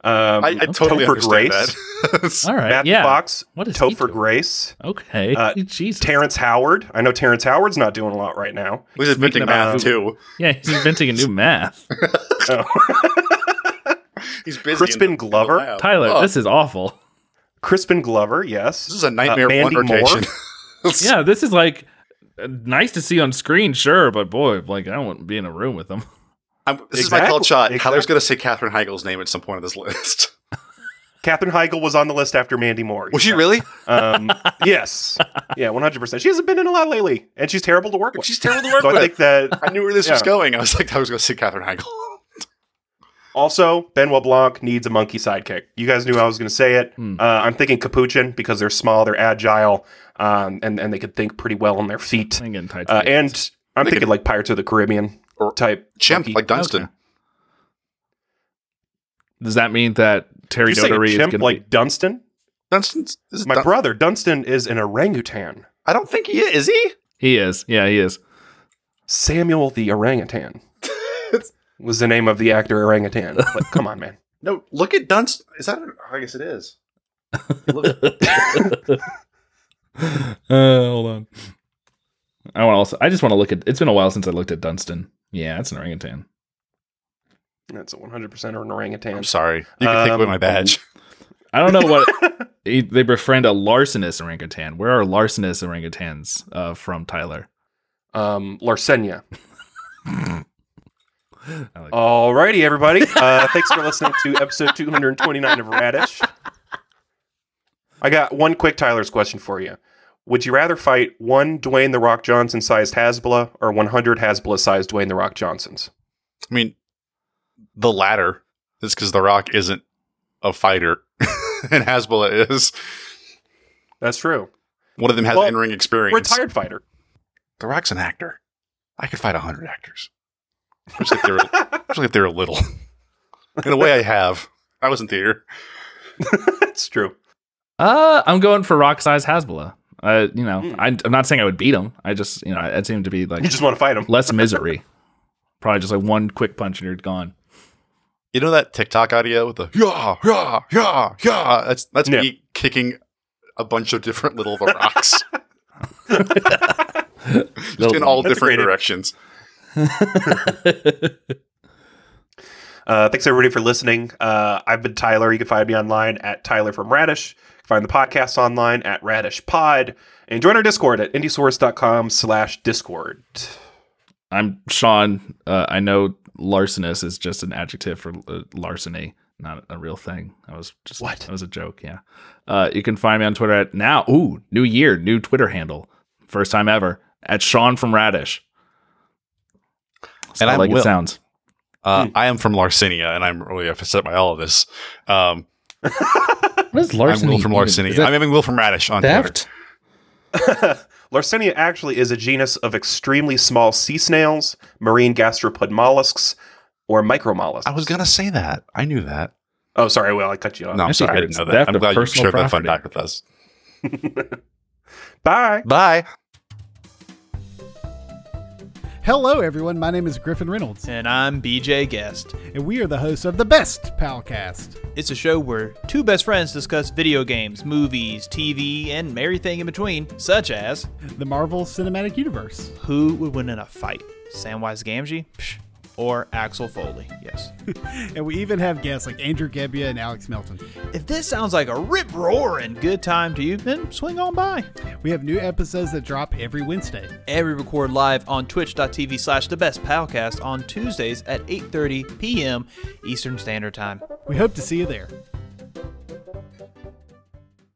Speaker 6: Um,
Speaker 5: I, I totally
Speaker 6: Topher
Speaker 5: understand
Speaker 6: Grace,
Speaker 5: that.
Speaker 7: all right.
Speaker 6: Matthew
Speaker 7: yeah.
Speaker 6: Fox,
Speaker 7: What is he
Speaker 6: Topher
Speaker 7: doing?
Speaker 6: Grace,
Speaker 7: Okay.
Speaker 6: Uh,
Speaker 7: Jesus.
Speaker 6: Terrence Howard. I know Terrence Howard's not doing a lot right now.
Speaker 5: He's inventing
Speaker 7: about
Speaker 5: math too.
Speaker 7: yeah, he's inventing a new math.
Speaker 5: He's busy. in
Speaker 6: Crispin
Speaker 5: the-
Speaker 6: Glover?
Speaker 7: Tyler,
Speaker 5: Oh,
Speaker 7: this is awful.
Speaker 6: Crispin Glover, yes.
Speaker 5: this is a nightmare
Speaker 6: Uh, Mandy
Speaker 5: one rotation.
Speaker 7: Yeah, this is like uh, nice to see on screen, sure, but boy, like I don't want to be in a room with them.
Speaker 5: I'm, this is my called shot.
Speaker 6: Exactly.
Speaker 5: Tyler's going to say Katherine Heigl's name at some point of this list.
Speaker 6: Katherine Heigl was on the list after Mandy Moore.
Speaker 5: Was she really?
Speaker 6: Um, yes. Yeah, 100%. She hasn't been in a lot lately, and she's terrible to work with.
Speaker 5: She's terrible to work
Speaker 6: so I think that
Speaker 5: I knew where this was going. I was like, I was going to see Katherine Heigl.
Speaker 6: Also Benoit Blanc needs a monkey sidekick. You guys knew I was going to say it.
Speaker 7: Hmm.
Speaker 6: Uh, I'm thinking Capuchin because they're small, they're agile, um, and, and they could think pretty well on their feet.
Speaker 7: I'm.
Speaker 6: Uh, and I'm
Speaker 5: They
Speaker 6: thinking
Speaker 5: could-
Speaker 6: like Pirates of the Caribbean
Speaker 5: Or
Speaker 6: type.
Speaker 5: Chimp,
Speaker 6: monkey.
Speaker 5: like Dunston.
Speaker 7: Okay. Does that mean that Terry
Speaker 6: Did you say a
Speaker 7: Dottery is
Speaker 6: chimp
Speaker 7: going to
Speaker 6: like
Speaker 5: Dunston? Dunston's. Is
Speaker 6: My
Speaker 5: Dun-
Speaker 6: brother Dunston is an orangutan.
Speaker 5: I don't think he is. Is he?
Speaker 7: He is. Yeah, he is.
Speaker 6: Samuel the orangutan was the name of the actor orangutan. But come on, man.
Speaker 5: No, look at Dunst. Is that? I guess it is.
Speaker 7: Uh, hold on. I want also. I just want to look at. It's been a while since I looked at Dunston. Yeah, it's an orangutan.
Speaker 6: That's a 100% an orangutan.
Speaker 5: I'm sorry. You can take away
Speaker 6: Um,
Speaker 5: my badge.
Speaker 7: I don't know what they befriend a larcenous orangutan. Where are larcenous orangutans uh, from, Tyler?
Speaker 6: Um, Larsenia.
Speaker 7: I like
Speaker 6: Alrighty, everybody. Uh, thanks for listening to episode 229 of Radish. I got one quick Tyler's question for you. Would you rather fight one Dwayne the Rock Johnson sized Hasbulla or 100 Hasbulla sized Dwayne the Rock Johnsons?
Speaker 5: I mean, the latter is because The Rock isn't a fighter, and Hasbulla is.
Speaker 6: That's true.
Speaker 5: One of them has
Speaker 6: Well,
Speaker 5: in-ring experience.
Speaker 6: Retired fighter.
Speaker 5: The Rock's an actor. I could fight hundred actors, especially if they were, especially if they were little. In a way, I have. I was in theater.
Speaker 6: That's true.
Speaker 7: Uh, I'm going for Rock Size Hasbulla. Uh, you know,
Speaker 6: Hmm.
Speaker 7: I, I'm not saying I would beat him. I just, you know, it seemed to be like
Speaker 6: You just want to fight him.
Speaker 7: less misery. Probably just like one quick punch and you're gone.
Speaker 5: You know that TikTok audio with the yeah, yeah, yeah, yeah. That's that's
Speaker 6: Yeah.
Speaker 5: me kicking a bunch of different little rocks, just in all different
Speaker 6: great.
Speaker 5: directions.
Speaker 6: Uh, thanks everybody for listening. Uh, I've been Tyler. You can find me online at Tyler from Radish. Find the podcast online at Radish Pod. And join our Discord at indiesource.com slash Discord.
Speaker 7: I'm Sean. Uh, I know larcenous is just an adjective for uh, larceny, not a real thing. That was just
Speaker 6: What?
Speaker 7: That was a joke. Yeah. Uh, you can find me on Twitter at now. Ooh, new year, new Twitter handle, first time ever at Sean from Radish.
Speaker 5: And
Speaker 7: I like
Speaker 5: Will.
Speaker 7: it sounds.
Speaker 5: Uh, I am from Larcinia, and I'm really upset by all of this. Um,
Speaker 7: What is
Speaker 5: I'm
Speaker 7: larceny?
Speaker 5: Will from
Speaker 7: even?
Speaker 5: Larcinia. I'm having Will from Radish on Twitter.
Speaker 7: theft?
Speaker 6: Larcenia actually is a genus of extremely small sea snails, marine gastropod mollusks, or micromollusks.
Speaker 5: I was gonna say that. I knew that.
Speaker 6: Oh, sorry, Will. I cut you off.
Speaker 5: No, I'm sorry, I didn't know that. I'm
Speaker 7: of
Speaker 5: glad you
Speaker 7: personal
Speaker 5: shared that fun
Speaker 7: property.
Speaker 5: fact with us.
Speaker 6: Bye.
Speaker 5: Bye.
Speaker 9: Hello, everyone. My name is Griffin Reynolds,
Speaker 10: And I'm BJ Guest.
Speaker 9: and we are the hosts of the Best Palcast.
Speaker 10: It's a show where two best friends discuss video games, movies, TV, and everything in between, such as
Speaker 9: the Marvel Cinematic Universe.
Speaker 10: who would win in a fight, Samwise Gamgee Psh, or Axel Foley. Yes.
Speaker 9: And we even have guests like Andrew Gebbia and Alex Melton.
Speaker 10: if this sounds like a rip roaring good time to you, then swing on by.
Speaker 9: We have new episodes that drop every Wednesday.
Speaker 10: And we record live on twitch.tv slash the best palcast on Tuesdays at 8.30 p.m. Eastern Standard Time.
Speaker 9: We hope to see you there.